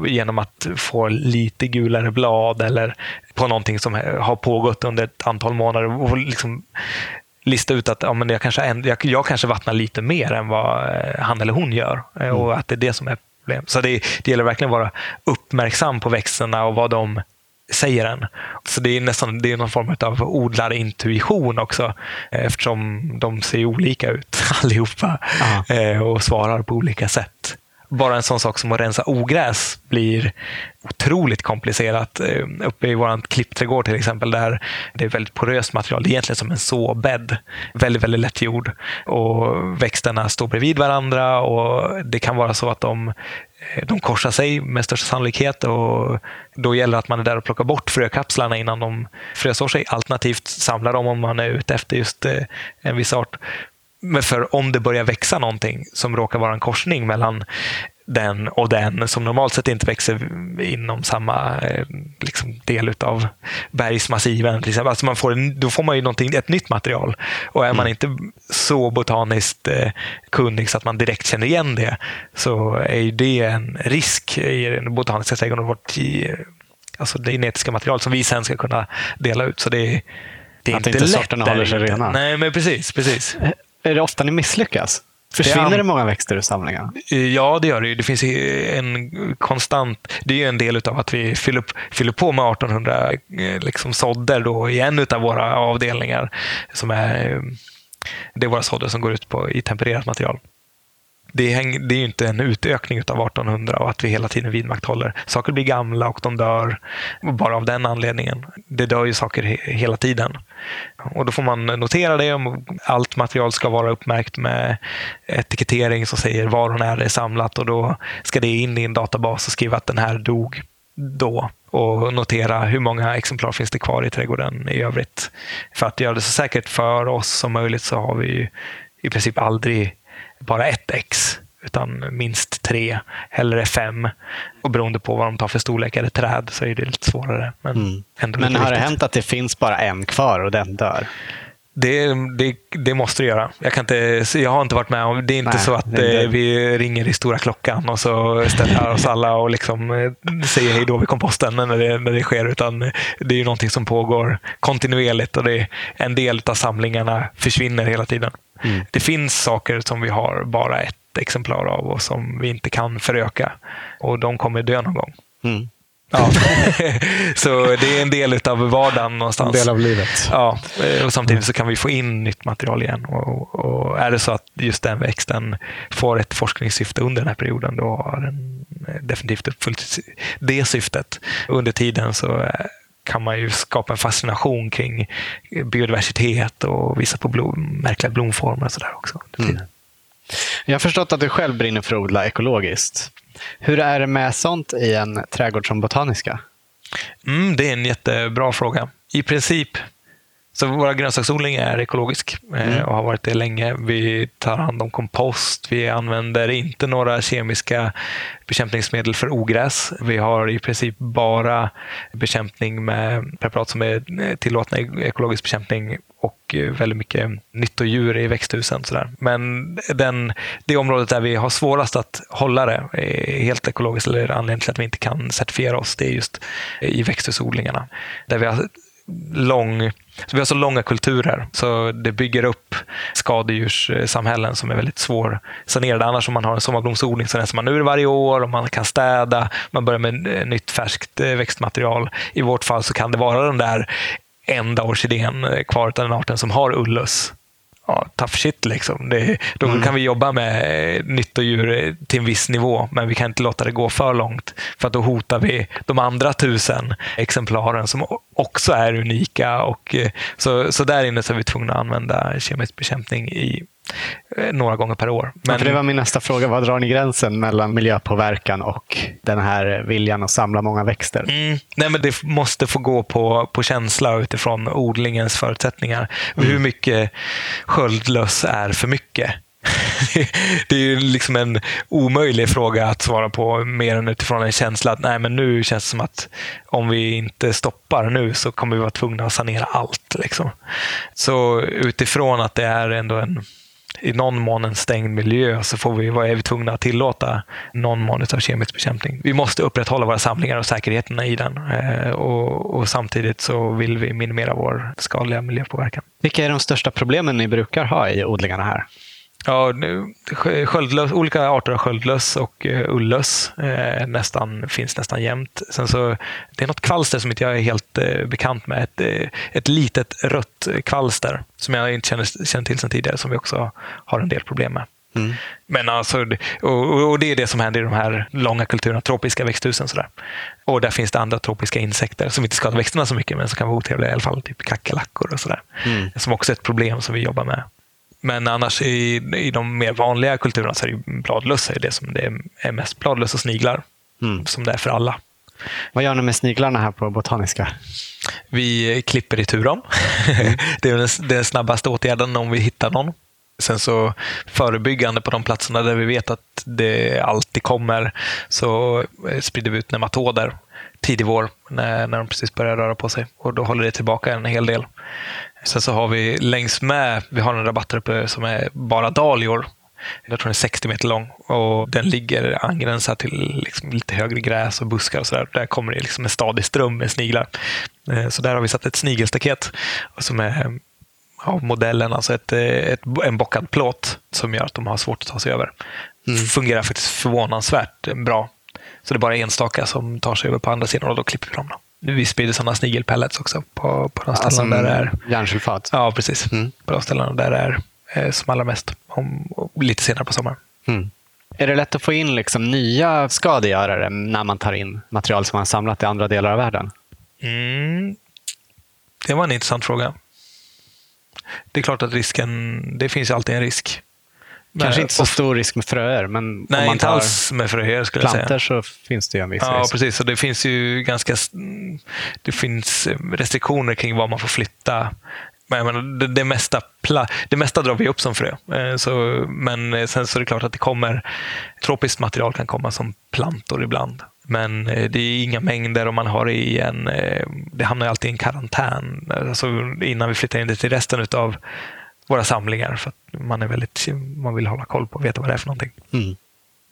genom att få lite gulare blad eller på någonting som har pågått under ett antal månader. Och liksom lista ut att ja, men jag, kanske, jag, jag kanske vattnar lite mer än vad eh, han eller hon gör eh, och mm. att det är det som är problem. Så det, det gäller verkligen att vara uppmärksam på växterna och vad de säger en. Så det är nästan det är någon form av odlarintuition också eftersom de ser olika ut <laughs> allihopa Aha. och svarar på olika sätt bara en sån sak som att rensa ogräs blir otroligt komplicerat. Eh, uppe i vår klippträdgård till exempel, där det är väldigt poröst material. Det är egentligen som en såbädd. Väldigt, väldigt lätt jord. Och växterna står bredvid varandra och det kan vara så att de eh, de korsar sig med största sannolikhet och då gäller det att man är där och plockar bort frökapslarna innan de frösår sig. Alternativt samlar dem om man är ute efter just eh, en viss art. För om det börjar växa någonting som råkar vara en korsning mellan den och den som normalt sett inte växer inom samma eh, liksom, del av bergsmassiven. Till exempel. Alltså man får en, då får man ju ett nytt material. Och är man mm. inte så botaniskt eh, kunnig så att man direkt känner igen det så är det en risk i den botaniska trädgården. Vårt, alltså det genetiska material som vi sen ska kunna dela ut. Så det, det är att inte, inte sorterna håller sig rena. Nej, men precis. precis. Är det ofta ni misslyckas? Försvinner det, det många växter ur samlingen? Ja, det gör det. Det finns en konstant... Det är en del av att vi fyller, fyller på med 1800 eh, liksom, sådder då i en av våra avdelningar. Som är, eh, det är våra sådder som går ut på, i tempererat material det, häng, det är ju inte en utökning av 1800 och att vi hela tiden vidmakthåller. Saker blir gamla och de dör bara av den anledningen. Det dör ju saker he, hela tiden. Och då får man notera det. Allt material ska vara uppmärkt med etikettering som säger var och när det är samlat och då ska det in i en databas och skriva att den här dog då och notera hur många exemplar finns det kvar i trädgården i övrigt. För att göra det så säkert för oss som möjligt så har vi i princip aldrig bara ett X utan minst tre, hellre fem. Och beroende på vad de tar för storlek, är det träd så är det lite svårare. Men, mm. men har det hänt att det finns bara en kvar och den dör? Det, det, det, måste det göra. Jag, kan inte, jag har inte varit med om det. är inte Nej, så att det eh, vi ringer i stora klockan och så ställer oss alla och liksom eh, säger hej då vid komposten när det, när det sker. Utan det är någonting som pågår kontinuerligt och det, en del av samlingarna försvinner hela tiden. Mm. Det finns saker som vi har bara ett exemplar av och som vi inte kan föröka. Och de kommer dö någon gång. Mm. Ja. <laughs> så det är en del av vardagen någonstans. En del av livet. Ja, och samtidigt så kan vi få in nytt material igen. Och, och är det så att just den växten får ett forskningssyfte under den här perioden, då har den definitivt uppfyllt det syftet. Under tiden så kan man ju skapa en fascination kring biodiversitet och visa på blom, märkliga blomformer och sådär också. Mm. Jag har förstått att du själv brinner för att odla ekologiskt. Hur är det med sånt i en trädgård som Botaniska? Mm, det är en jättebra fråga. I princip så våra grönsaksodling är ekologisk eh, mm. och har varit det länge. Vi tar hand om kompost. Vi använder inte några kemiska bekämpningsmedel för ogräs. Vi har i princip bara bekämpning med preparat som är eh, tillåtna i ekologisk bekämpning och eh, väldigt mycket nyttodjur i växthusen. Sådär. Men den, det området där vi har svårast att hålla det eh, helt ekologiskt, eller anledningen till att vi inte kan certifiera oss, det är just eh, i växthusodlingarna. Där vi har lång så vi har så långa kulturer, så det bygger upp skadedjurssamhällen som är väldigt svårsanerade. Annars om man har en sommarblomsodling så rensar man ur varje år och man kan städa. Man börjar med nytt färskt växtmaterial. I vårt fall så kan det vara den där enda orkidén eh, kvar av den arten som har ullus ja, tough shit. Liksom. Det, då mm. kan vi jobba med eh, nyttodjur till en viss nivå, men vi kan inte låta det gå för långt. För då hotar vi de andra tusen exemplaren som också är unika. Och, eh, så, så där inne så är vi tvungna att använda kemisk bekämpning i Eh, några gånger per år. Men... Ja, det var min nästa fråga. Var drar ni gränsen mellan miljöpåverkan och den här viljan att samla många växter? Mm. Nej, men det måste få gå på, på känsla utifrån odlingens förutsättningar. Mm. Hur mycket sköldlöss är för mycket? <laughs> det är ju liksom en omöjlig fråga att svara på mer än utifrån en känsla att nej, men nu känns det som att om vi inte stoppar nu så kommer vi vara tvungna att sanera allt. Liksom. Så utifrån att det är ändå en i någon mån en stängd miljö så får vi, är vi tvungna att tillåta någon mån av kemisk bekämpning. Vi måste upprätthålla våra samlingar och säkerheten i den eh, och, och, samtidigt så vill vi minimera vår skadliga miljöpåverkan. Vilka är de största problemen ni brukar ha i odlingarna här? Ja, sköldlös, olika arter av sköldlöss och uh, ullöss eh, nästan, finns nästan jämt. Sen så, det är något kvalster som inte jag är helt eh, bekant med. Ett, eh, ett litet rött kvalster som jag inte känner, känner till sedan tidigare som vi också har en del problem med. Mm. Men alltså, och, och, det är det som händer i de här långa kulturerna, tropiska växthusen. Sådär. Och där finns det andra tropiska insekter som inte skadar växterna så mycket men som kan vara otrevliga i alla fall, typ kackerlackor och sådär. Mm. Som också är ett problem som vi jobbar med. Men annars i, i de mer vanliga kulturerna så är det bladlöss är det som det är mest. Bladlöss och sniglar, mm. som det är för alla. Vad gör ni med sniglarna här på Botaniska? Vi klipper i tur dem. Mm. <laughs> det är den, den snabbaste åtgärden om vi hittar någon. Sen så förebyggande på de platserna där vi vet att det alltid kommer så eh, sprider vi ut nematoder tidig vår när, när de precis börjar röra på sig och då håller det tillbaka en hel del. Sen så har vi längs med, vi har en rabatt uppe som är bara dahlior. Jag tror den är 60 meter lång och den ligger angränsad till liksom lite högre gräs och buskar och sådär. Där kommer det liksom en stadig ström med sniglar. Eh, så där har vi satt ett snigelstaket som är av modellen, alltså ett, ett, en bockad plåt som gör att de har svårt att ta sig över. Mm. Fungerar faktiskt förvånansvärt bra. Så det är bara enstaka som tar sig över på andra sidan och då klipper vi dem. Då. Vi sprider sådana snigelpellets också på, på de ställena alltså, där det är... Järnsulfat? Ja, precis. Mm. På de ställena där det är eh, som allra mest. Om, lite senare på sommaren. Mm. Är det lätt att få in liksom nya skadegörare när man tar in material som man samlat i andra delar av världen? Mm. Det var en intressant fråga. Det är klart att risken, det finns alltid en risk. Kanske inte så stor risk med fröer, men Nej, om man alls med fröer skulle planter jag så säga. finns det ju en viss ja, risk. precis. Så det finns ju ganska det finns restriktioner kring vad man får flytta. Men menar, det, det, mesta, det mesta drar vi upp som frö. Eh, så, men sen så är det klart att det kommer tropiskt material kan komma som plantor ibland. Men eh, det är inga mängder om man har i en... Eh, det hamnar alltid i en karantän alltså innan vi flyttar in det till resten av våra samlingar. För att man, är väldigt, man vill hålla koll på och veta vad det är för någonting. Mm.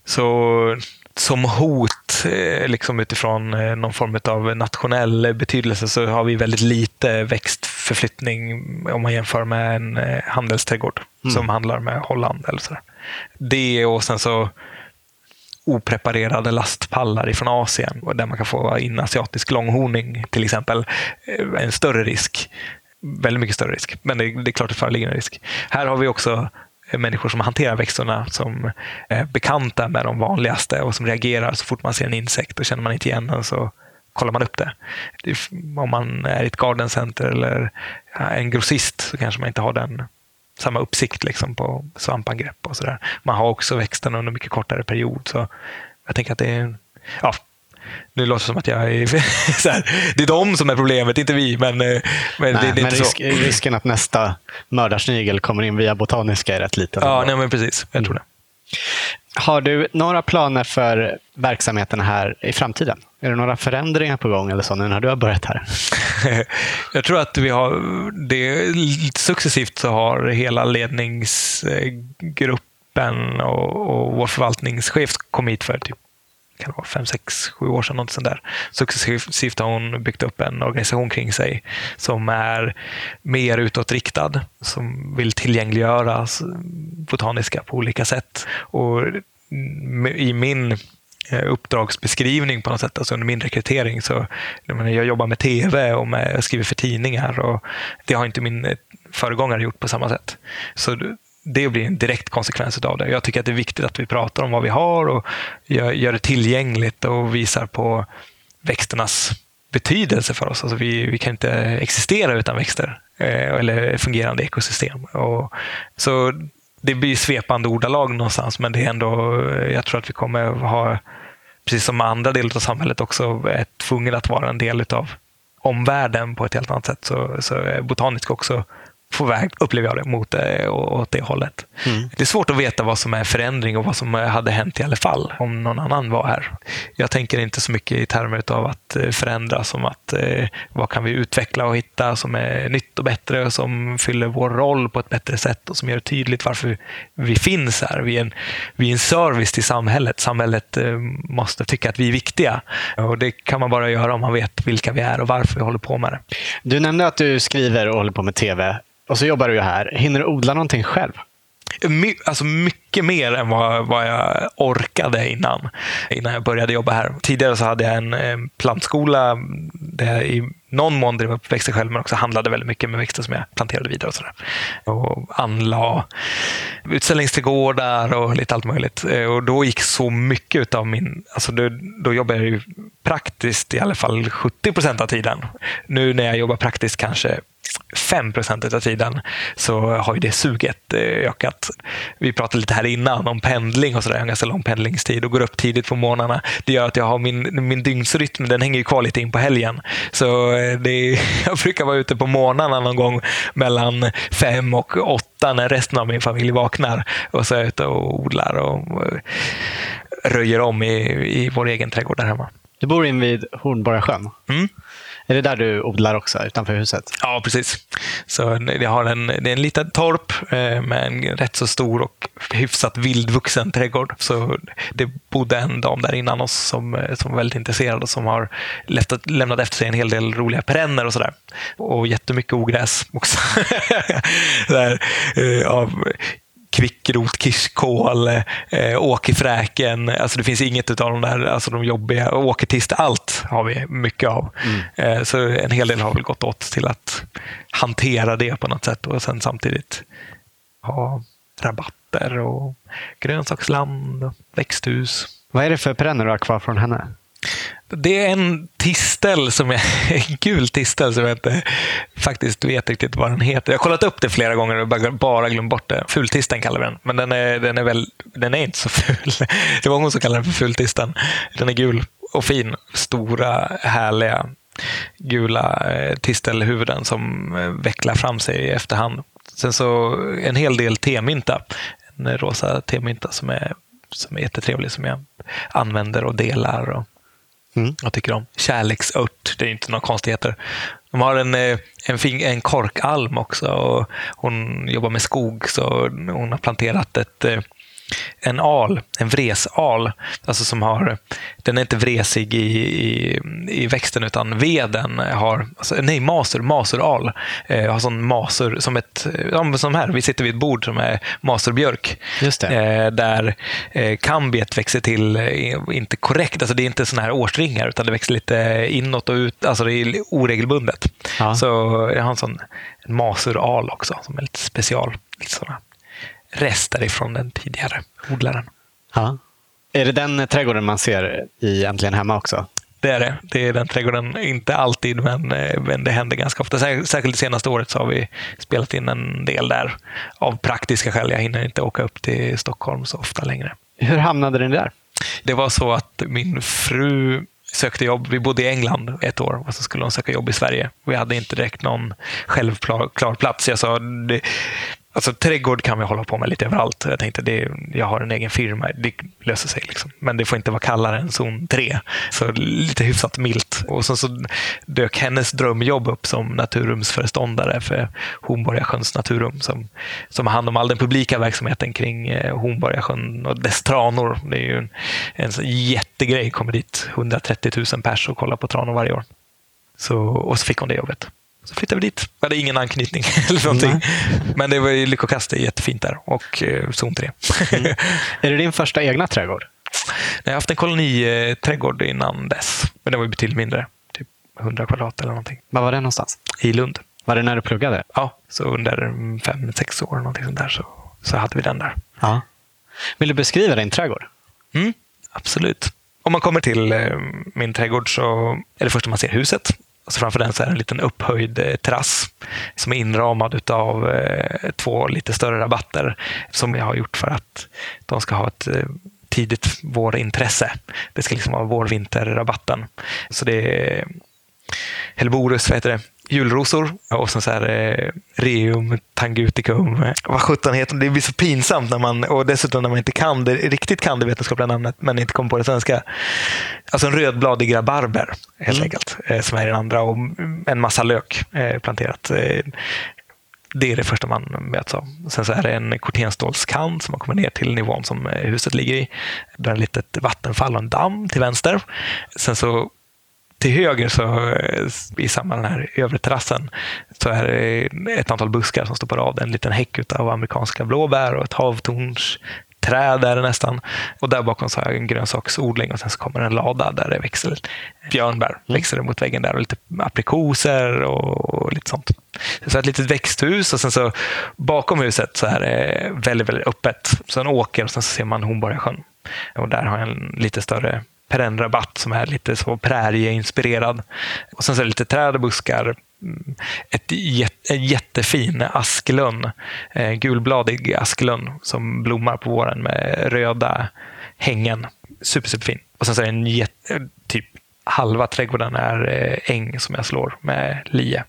Så som hot, eh, liksom utifrån någon form av nationell betydelse, så har vi väldigt lite växtförflyttning om man jämför med en handelsträdgård mm. som handlar med Holland. Eller så. Det och sen så opreparerade lastpallar ifrån Asien där man kan få in asiatisk långhorning till exempel. Eh, en större risk. Väldigt mycket större risk, men det, det är klart det föreligger en risk. Här har vi också eh, människor som hanterar växterna som är bekanta med de vanligaste och som reagerar så fort man ser en insekt och känner man inte igen den så kollar man upp det. Om man är i ett garden center eller eh, en grossist så kanske man inte har den samma uppsikt liksom på svampangrepp och sådär. Man har också växten under mycket kortare period. Så jag tänker att det är... Ja, nu låter det som att jag är... <laughs> här, det är de som är problemet, inte vi. Men, eh, men, nej, det, det är men inte risk, så. risken att nästa mördarsnigel kommer in via botaniska är rätt liten. Ja, nej, men precis. Jag tror det. Har du några planer för verksamheten här i framtiden? Är det några förändringar på gång eller så nu när du har börjat här? <laughs> Jag tror att vi har det, successivt så har hela ledningsgruppen och, och vår förvaltningschef kommit hit för typ kan det vara fem, sex, sju år sedan. Något sånt där. Successivt har hon byggt upp en organisation kring sig som är mer utåtriktad, som vill tillgängliggöra botaniska på olika sätt. Och i min eh, uppdragsbeskrivning på något sätt, alltså under min rekrytering. Så, jag jobbar med tv och med, jag skriver för tidningar och det har inte min eh, föregångare gjort på samma sätt. Så det blir en direkt konsekvens av det. Jag tycker att det är viktigt att vi pratar om vad vi har och gör, gör det tillgängligt och visar på växternas betydelse för oss. Alltså vi, vi kan inte existera utan växter eh, eller fungerande ekosystem. Och, så det blir svepande ordalag någonstans, men det är ändå, eh, jag tror att vi kommer ha, precis som andra delar av samhället också, är tvungna att vara en del av omvärlden på ett helt annat sätt. Så, så är botanisk också på väg, upplever jag det, mot det, åt det hållet. Mm. Det är svårt att veta vad som är förändring och vad som hade hänt i alla fall om någon annan var här. Jag tänker inte så mycket i termer av att eh, förändra som att eh, vad kan vi utveckla och hitta som är nytt och bättre och som fyller vår roll på ett bättre sätt och som gör det tydligt varför vi finns här. Vi är en, vi är en service till samhället. Samhället eh, måste tycka att vi är viktiga och det kan man bara göra om man vet vilka vi är och varför vi håller på med det. Du nämnde att du skriver och håller på med tv. Och så jobbar du ju här. Hinner du odla någonting själv? My, alltså mycket mer än vad, vad jag orkade innan, innan jag började jobba här. Tidigare så hade jag en, en plantskola där jag i någon mån drev upp växter själv, men också handlade väldigt mycket med växter som jag planterade vidare. Och, sådär. och anlade utställningsträdgårdar och lite allt möjligt. Eh, och då gick så mycket av min... Alltså då, då jobbade jag ju praktiskt i alla fall 70 procent av tiden. Nu när jag jobbar praktiskt kanske 5 procent av tiden så har ju det suget eh, ökat. Vi pratade lite här innan om pendling och sådär. Jag har ganska lång pendlingstid och går upp tidigt på morgnarna. Det gör att jag har min, min dygnsrytm, den hänger ju kvar lite in på helgen. Så eh, det, <laughs> jag brukar vara ute på morgnarna någon gång mellan fem och åtta när resten av min familj vaknar. Och så är jag ute och odlar och eh, röjer om i, i vår egen trädgård där hemma. Du bor invid Hornborgasjön? Mm. Är det där du odlar också, utanför huset? Ja, precis. Så jag har en, det är en liten torp eh, med en rätt så stor och hyfsat vildvuxen trädgård. Så det bodde en dam där innan oss som, eh, som var väldigt intresserad och som har lämnat, lämnat efter sig en hel del roliga perenner och sådär. Och jättemycket ogräs också. <laughs> där, eh, av kvickrot, kirskål, eh, åkerfräken. Alltså det finns inget av de där alltså de jobbiga. Åkertist, allt har vi mycket av. Mm. Eh, så en hel del har väl gått åt till att hantera det på något sätt och sen samtidigt ha rabatter och grönsaksland växthus. Vad är det för perenner du har kvar från henne? Det är en tistel, som är, <laughs> en gul tistel som jag inte faktiskt vet riktigt vad den heter. Jag har kollat upp det flera gånger och bara, glömt bort det. Fultisten kallar vi den, men den är, den, är väl, den är inte så ful. <laughs> Det var hon som kallade den för fultisten. Den är gul och fin. Stora, härliga gula eh, tistelhuvuden som eh, vecklar fram sig i efterhand. Sen så en hel del temynta. En rosa temynta som är, som är jättetrevlig som jag använder och delar. Och Mm. Jag tycker om. Kärleksört, det är inte några konstigheter. De har en, eh, en, fing, en korkalm också och hon jobbar med skog så hon har planterat ett eh, en al, en vresal, alltså som har, den är inte vresig i, i, i växten utan veden har, alltså, nej maser, maseral, eh, har sån maser som ett, ja, som här, vi sitter vid ett bord som är maserbjörk. Just eh, där eh, kambiet växer till, eh, inte korrekt, alltså det är inte såna här årsringar utan det växer lite inåt och ut, alltså det är oregelbundet. Ja. Så jag har en sån maseral också som är lite special. Lite såna rester ifrån den tidigare odlaren. Ja. Är det den trädgården man ser i Äntligen hemma också? Det är det. Det är den trädgården. Inte alltid, men, eh, men det händer ganska ofta. Särskilt det senaste året så har vi spelat in en del där. Av praktiska skäl. Jag hinner inte åka upp till Stockholm så ofta längre. Hur hamnade ni där? Det var så att min fru sökte jobb. Vi bodde i England ett år och så skulle hon söka jobb i Sverige. Vi hade inte direkt någon självklar plats. Jag sa, det, Alltså trädgård kan vi hålla på med lite överallt. Jag tänkte det, jag har en egen firma, det löser sig. Liksom. Men det får inte vara kallare än zon 3. Så lite hyfsat milt. Och sen så dök hennes drömjobb upp som naturrumsföreståndare för Hornborgasjöns naturrum som, som har hand om all den publika verksamheten kring eh, Hornborgasjön och dess tranor. Det är ju en, en jättegrej. kommer dit 130 000 pers och kollar på tranor varje år. Så, och så fick hon det jobbet. Så flyttade vi dit. Vi hade ingen anknytning <laughs> eller någonting. Men det var ju lyckokast. Jättefint där. Och eh, zon 3. mm. Är det din första egna trädgård? Jag har haft en koloniträdgård innan dess. Men den var betydligt mindre. Typ 100 kvadrat eller någonting. Var var det någonstans? I Lund. Var det när du pluggade? Ja, så under fem, sex år någonting sånt där, så, så hade vi den där. Ja. Vill du beskriva din trädgård? Mm, absolut. Om man kommer till eh, min trädgård så är det första man ser huset. Alltså framför den så är det en liten upphöjd eh, terrass som är inramad av eh, två lite större rabatter som jag har gjort för att de ska ha ett eh, tidigt vårintresse. Det ska liksom vara vår-vinterrabatten. Så det är Helborus, vad heter det? Julrosor och sen så här, eh, reum, tanguticum. Vad sjutton heter det? Det blir så pinsamt när man, och dessutom när man inte kan det, riktigt kan det vetenskapliga namnet, men inte kommer på det svenska. Alltså en rödbladig rabarber, helt mm. enkelt, eh, som är den andra. Och en massa lök eh, planterat. Eh, det är det första man möts av. Sen så är det en kortenstålskant som man kommer ner till nivån som eh, huset ligger i. Där är ett litet vattenfall och en damm till vänster. Sen så till höger så eh, i samma den här övre terrassen så är det ett antal buskar som står på rad. En liten häck av amerikanska blåbär och ett havtorns träd är det nästan. Och där bakom så har jag en grönsaksodling och sen så kommer en lada där det växer björnbär. Mm. Växer det mot väggen där och lite aprikoser och lite sånt. Så ett litet växthus och sen så bakom huset så är det väldigt, väldigt öppet. Så en åker och sen så ser man Hornborgasjön. Och där har jag en lite större perennrabatt som är lite så prärieinspirerad. Och sen så är det lite träd och buskar mm, ett en jättefin asklunn, eh, gulbladig asklunn som blommar på våren med röda hängen. Super, superfin. Och sen så är det en jätte, eh, typ halva trädgården är eh, äng som jag slår med lie.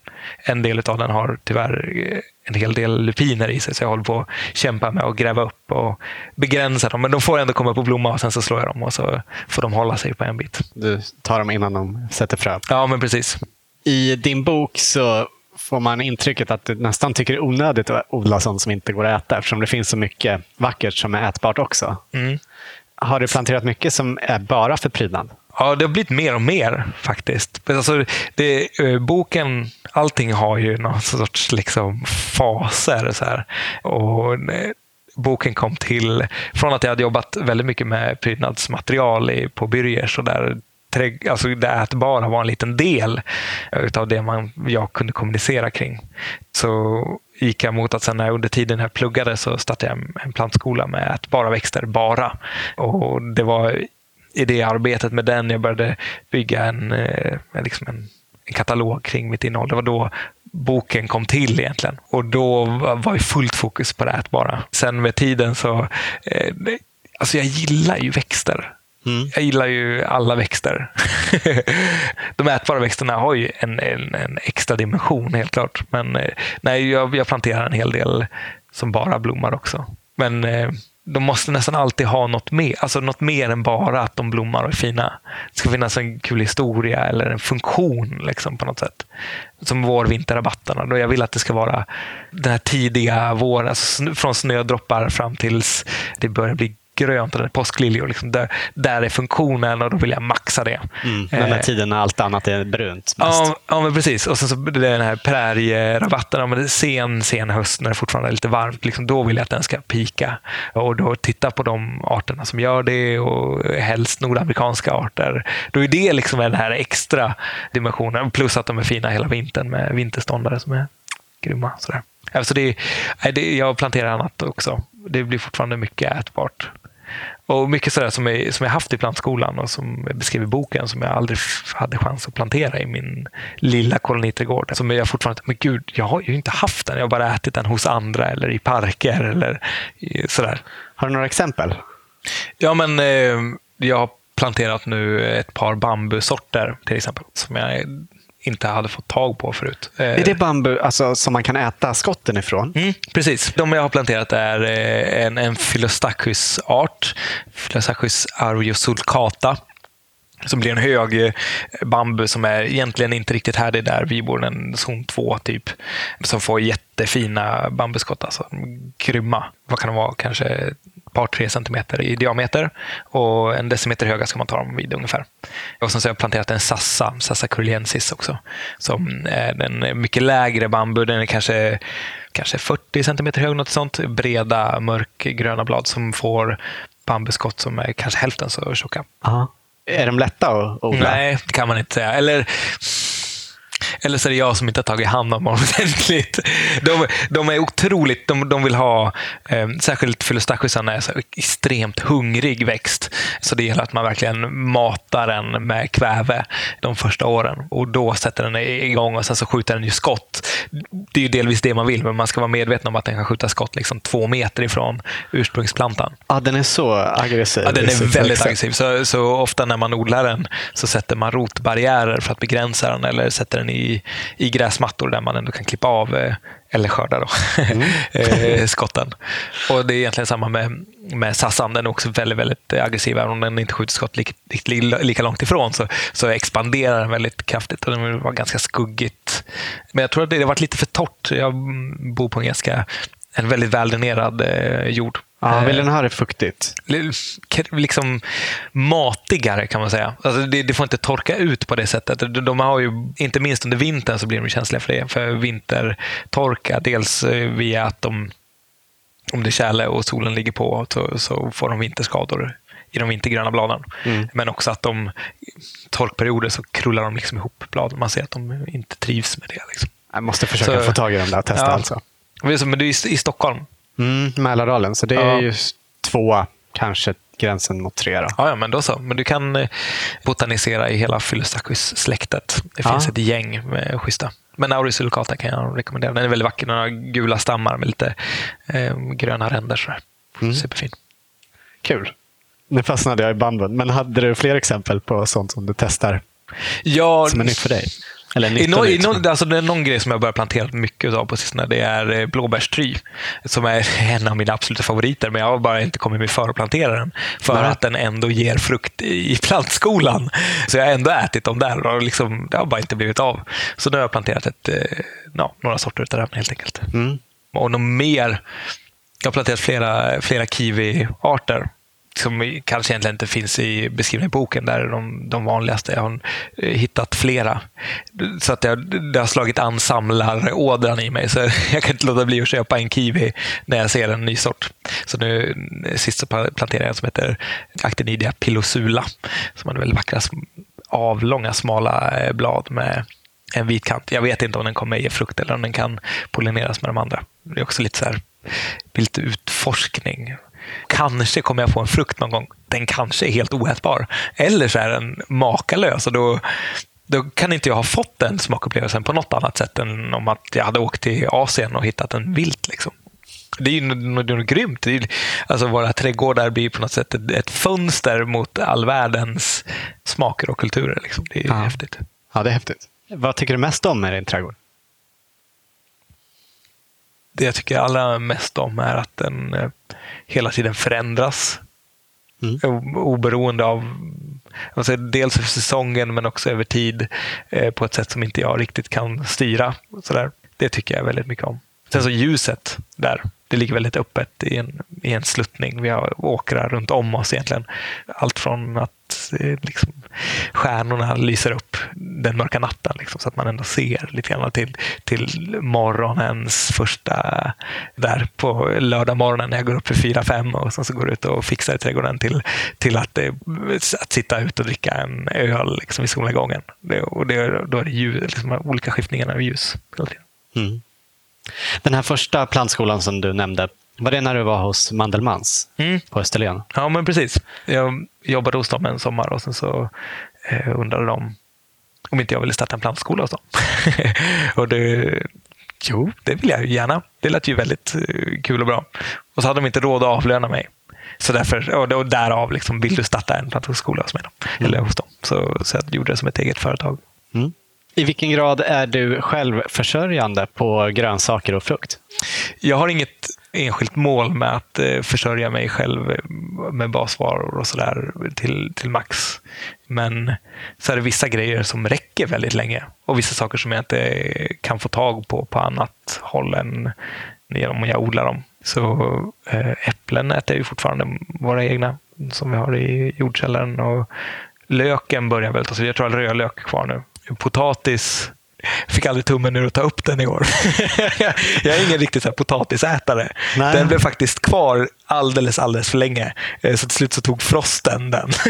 En del av den har tyvärr eh, en hel del lupiner i sig, så jag håller på att kämpa med att gräva upp och begränsa dem. Men de får ändå komma upp och blomma och sen så slår jag dem och så får de hålla sig på en bit. Du tar dem innan de sätter frö? Ja, men precis. I din bok så får man intrycket att du nästan tycker det är onödigt att odla sånt som inte går att äta eftersom det finns så mycket vackert som är ätbart också. Mm. Har du planterat mycket som är bara för prydnad? Ja, det har blivit mer och mer faktiskt. Alltså, det, eh, boken, allting har ju någon sorts liksom, faser. Så här. Och, eh, boken kom till från att jag hade jobbat väldigt mycket med prydnadsmaterial på Byrgers och där alltså det ätbara var en liten del av det man, jag kunde kommunicera kring. Så gick jag mot att sen när jag under tiden jag pluggade så startade jag en plantskola med ätbara växter bara. Och det var i det arbetet med den jag började bygga en, eh, liksom en, en katalog kring mitt innehåll. Det var då boken kom till egentligen. Och då var det fullt fokus på det ätbara. Sen med tiden så, eh, alltså jag gillar ju växter. Mm. Jag gillar ju alla växter. <laughs> De ätbara växterna har ju en, en, en extra dimension helt klart. Men eh, nej, jag, jag planterar en hel del som bara blommar också. Men eh, de måste nästan alltid ha något mer, alltså något mer än bara att de blommar och är fina. Det ska finnas en kul historia eller en funktion liksom, på något sätt. Som vår vinterrabatterna. Då jag vill att det ska vara den här tidiga våren, alltså från snödroppar fram tills det börjar bli grönt eller påskliljor. Liksom där, där är funktionen och då vill jag maxa det. Mm, den här eh, tiden när allt annat är brunt. Ja, ja, men precis. Och sen så den här prärierabatten, ja, sen, sen höst när det fortfarande är lite varmt, liksom, då vill jag att den ska pika. Och då titta på de arterna som gör det och helst nordamerikanska arter. Då är det liksom den här extra dimensionen. Plus att de är fina hela vintern med vinterståndare som är grymma. Sådär. Alltså det, det, jag planterar annat också. Det blir fortfarande mycket ätbart. Och mycket sådär som jag, som jag haft i plantskolan och som jag beskrev i boken som jag aldrig hade chans att plantera i min lilla koloniträdgård. Som jag fortfarande, men gud, jag har ju inte haft den. Jag har bara ätit den hos andra eller i parker eller sådär. Har du några exempel? Ja, men eh, jag har planterat nu ett par bambusorter till exempel. Som jag inte hade fått tag på förut. Är det bambu alltså, som man kan äta skotten ifrån? Mm, precis. De jag har planterat är eh, en, en Philostachys-art. Philostachys ariosulcata som blir en hög eh, bambu som är egentligen inte riktigt härdig där vi bor, en zon 2 typ. Som får jättefina bambuskott, alltså grymma. Vad kan de vara? Kanske par, tre centimeter i diameter och en decimeter höga ska man ta dem vid ungefär. Och sen så har jag planterat en sassa, Sassa curliensis också, som är en mycket lägre bambu. Den är kanske, kanske 40 centimeter hög, något sånt. Breda, mörkgröna blad som får bambuskott som är kanske hälften så tjocka. Aha. Är de lätta att odla? Nej, det kan man inte säga. Eller eller så är det jag som inte har tagit hand om dem <laughs> ordentligt. De, de är otroligt, de, de vill ha, eh, särskilt Philostachysarna är en extremt hungrig växt. Så det gäller att man verkligen matar den med kväve de första åren. Och då sätter den igång och sen så skjuter den ju skott. Det är ju delvis det man vill, men man ska vara medveten om att den kan skjuta skott liksom två meter ifrån ursprungsplantan. Ja, den är så aggressiv. Ja, den är väldigt aggressiv. Så, så ofta när man odlar den så sätter man rotbarriärer för att begränsa den eller sätter den i i, gräsmattor där man ändå kan klippa av eh, eller skörda då, mm. <laughs> Eh, skotten. Och Det är egentligen samma med, med sassan. Den är också väldigt, väldigt aggressiv. Även om den inte skjuter skott lika, lika långt ifrån så, så expanderar den väldigt kraftigt och den var ganska skuggigt. Men jag tror att det har varit lite för torrt. Jag bor på en ganska en väldigt väldränerad eh, jord. Ja, vill den ha det fuktigt? Liksom matigare kan man säga. Alltså det, det, får inte torka ut på det sättet. De har ju, inte minst under vintern så blir de känsliga för det. För vintertorka, dels eh, via att de, om det är tjäle och solen ligger på så, så får de vinterskador i de vintergröna bladen. Mm. Men också att de torkperioder så krullar de liksom ihop bladen. Man ser att de inte trivs med det. Liksom. Jag måste försöka så, få tag i dem där och testa ja. alltså. Men du är i Stockholm. Mm, Mälardalen, så det är ju två, kanske gränsen mot tre. Då. Ja, ja, men då så. Men du kan eh, botanisera i hela Philostachys-släktet. Det finns ja. ett gäng med schyssta. Men Auris ulicata kan jag rekommendera. Den är väldigt vacker. Den har gula stammar med lite eh, gröna ränder. Sådär. Mm. Superfin. Kul. Nu fastnade jag i banden, men hade du fler exempel på sånt som du testar Ja, som är nytt för dig? Eller I no, i no, alltså det är någon grej som jag börjat plantera mycket av på sistone. Det är eh, blåbärstry. Som är <laughs> en av mina absoluta favoriter. Men jag har bara inte kommit mig för att plantera den. För Nej. att den ändå ger frukt i plantskolan. Så jag har ändå ätit dem där. Och liksom, det har bara inte blivit av. Så nu har jag planterat ett, eh, ja, några sorter av den helt enkelt. Mm. Och något mer. Jag har planterat flera, flera kiwi-arter som kanske egentligen inte finns i beskrivningen i boken. Där är de, de vanligaste. Jag har eh, hittat flera. Så att det, har- det har slagit an samlarådran i mig. Så <laughs> jag kan inte låta bli att köpa en kiwi när jag ser en ny sort. Så nu eh, sist så planterade jag en som heter Actinidia pilosula. Som har väldigt vackra avlånga smala eh, blad med en vit kant. Jag vet inte om den kommer ge frukt eller om den kan pollineras med de andra. Det är också lite så här, lite utforskning. Kanske kommer jag få en frukt någon gång. Den kanske är helt oätbar. Eller så är den makalös och då, då kan inte jag ha fått den smakupplevelsen på något annat sätt än om att jag hade åkt till Asien och hittat en vilt. Liksom. Det är ju något, något grymt. Det är, alltså våra trädgårdar blir på något sätt ett, ett fönster mot all världens smaker och kulturer. Liksom. Det är Ja. häftigt. Ja, det är häftigt. Vad tycker du mest om med din trädgård? Det jag tycker allra mest om är att den eh, hela tiden förändras. Mm. Oberoende av alltså dels över säsongen men också över tid eh, på ett sätt som inte jag riktigt kan styra. Sådär. Det tycker jag väldigt mycket om. Sen så ljuset där. Det ligger väldigt öppet i en, i en sluttning. Vi har åkrar runt om oss egentligen. Allt från att eh, liksom, stjärnorna lyser upp den mörka natten liksom, så att man ändå ser lite grann till, till morgonens första, där på lördag morgonen när jag går upp för fyra fem och sen så går ut och fixar i trädgården till, till att, eh, att sitta ute och dricka en öl liksom, i solnedgången. Det, och det, då är det ljus, liksom, olika skiftningar av ljus. hela tiden. Mm. Den här första plantskolan som du nämnde, var det när du var hos Mandelmans Mm. på Österlen? Ja, men precis. Jag jobbade hos dem en sommar och sen så eh, undrade de om inte jag ville starta en plantskola hos dem. <laughs> och det, jo, det vill jag ju gärna. Det lät ju väldigt eh, kul och bra. Och så hade de inte råd att avlöna mig. Så därför, och, och därav liksom, vill du starta en plantskola hos mig? Då? Eller hos dem. Så, så jag gjorde det som ett eget företag. Mm. I vilken grad är du självförsörjande på grönsaker och frukt? Jag har inget enskilt mål med att eh, försörja mig själv eh, med basvaror och sådär till, till max. Men så är det vissa grejer som räcker väldigt länge och vissa saker som jag inte kan få tag på på annat håll än genom att jag odlar dem. Så eh, äpplen äter ju fortfarande våra egna som vi har i jordkällaren och löken börjar väl ta slut. Jag tror jag har rödlök kvar nu. Potatis fick aldrig tummen ur att ta upp den i år. <laughs> jag är ingen riktig så potatisätare. Nej. Den blev faktiskt kvar alldeles, alldeles för länge. Eh, Så till slut så tog frosten den. <laughs>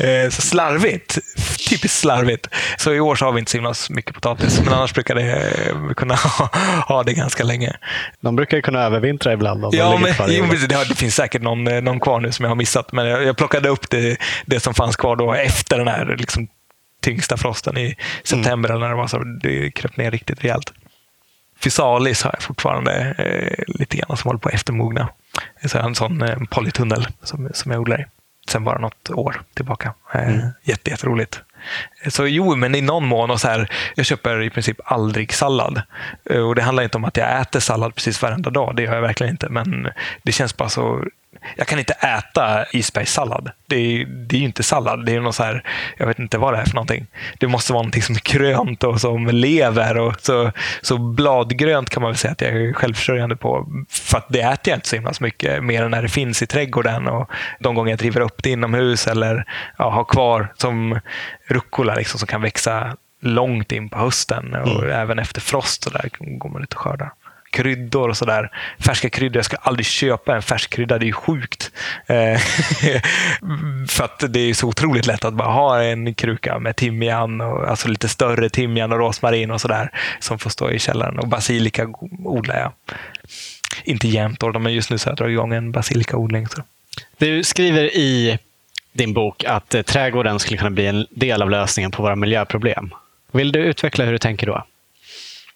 Eh, så slarvigt. Typiskt slarvigt. Så i år så har vi inte så himla mycket potatis. Men annars brukar det eh, kunna <laughs> ha, ha det ganska länge. De brukar ju kunna övervintra ibland. Om Ja, men, jo, det, finns säkert någon, någon kvar nu som jag har missat. Men jag, jag plockade upp det, det som fanns kvar då efter den här liksom, tyngsta frosten i september. Eller när det var så det kröp ner riktigt rejält. Fysalis har jag fortfarande eh, lite grann som håller på att eftermogna. Så jag har en sån eh, polytunnel som, som jag odlar i. Sen bara något år tillbaka. Eh, Mm. Jätte, jätteroligt. Så jo, men i någon mån. Och så här, jag köper i princip aldrig sallad. Eh, Och Det handlar inte om att jag äter sallad precis varenda dag. Det gör jag verkligen inte. Men det känns bara så... Jag kan inte äta isbergssallad. Det är, det är ju inte sallad. Det är något så här, jag vet inte vad det är för någonting. Det måste vara någonting som är grönt och som lever. Och så, så bladgrönt kan man väl säga att jag är självförsörjande på. För att det äter jag inte så himla så mycket mer än när det finns i trädgården. Och de gånger jag driver upp det inomhus eller ja, har kvar som rucola liksom, som kan växa långt in på hösten. Och även efter frost så där går man ut och skördar kryddor och sådär. Färska kryddor. Jag skulle aldrig köpa en färsk krydda. Det är ju sjukt. Eh, <laughs> för att det är så otroligt lätt att bara ha en kruka med timjan, och, alltså lite större timjan och rosmarin och sådär som får stå i källaren. Och basilika odlar jag. Inte jämt, men just nu så har jag dragit igång en basilikaodling. Så. Du skriver i din bok att eh, trädgården skulle kunna bli en del av lösningen på våra miljöproblem. Vill du utveckla hur du tänker då?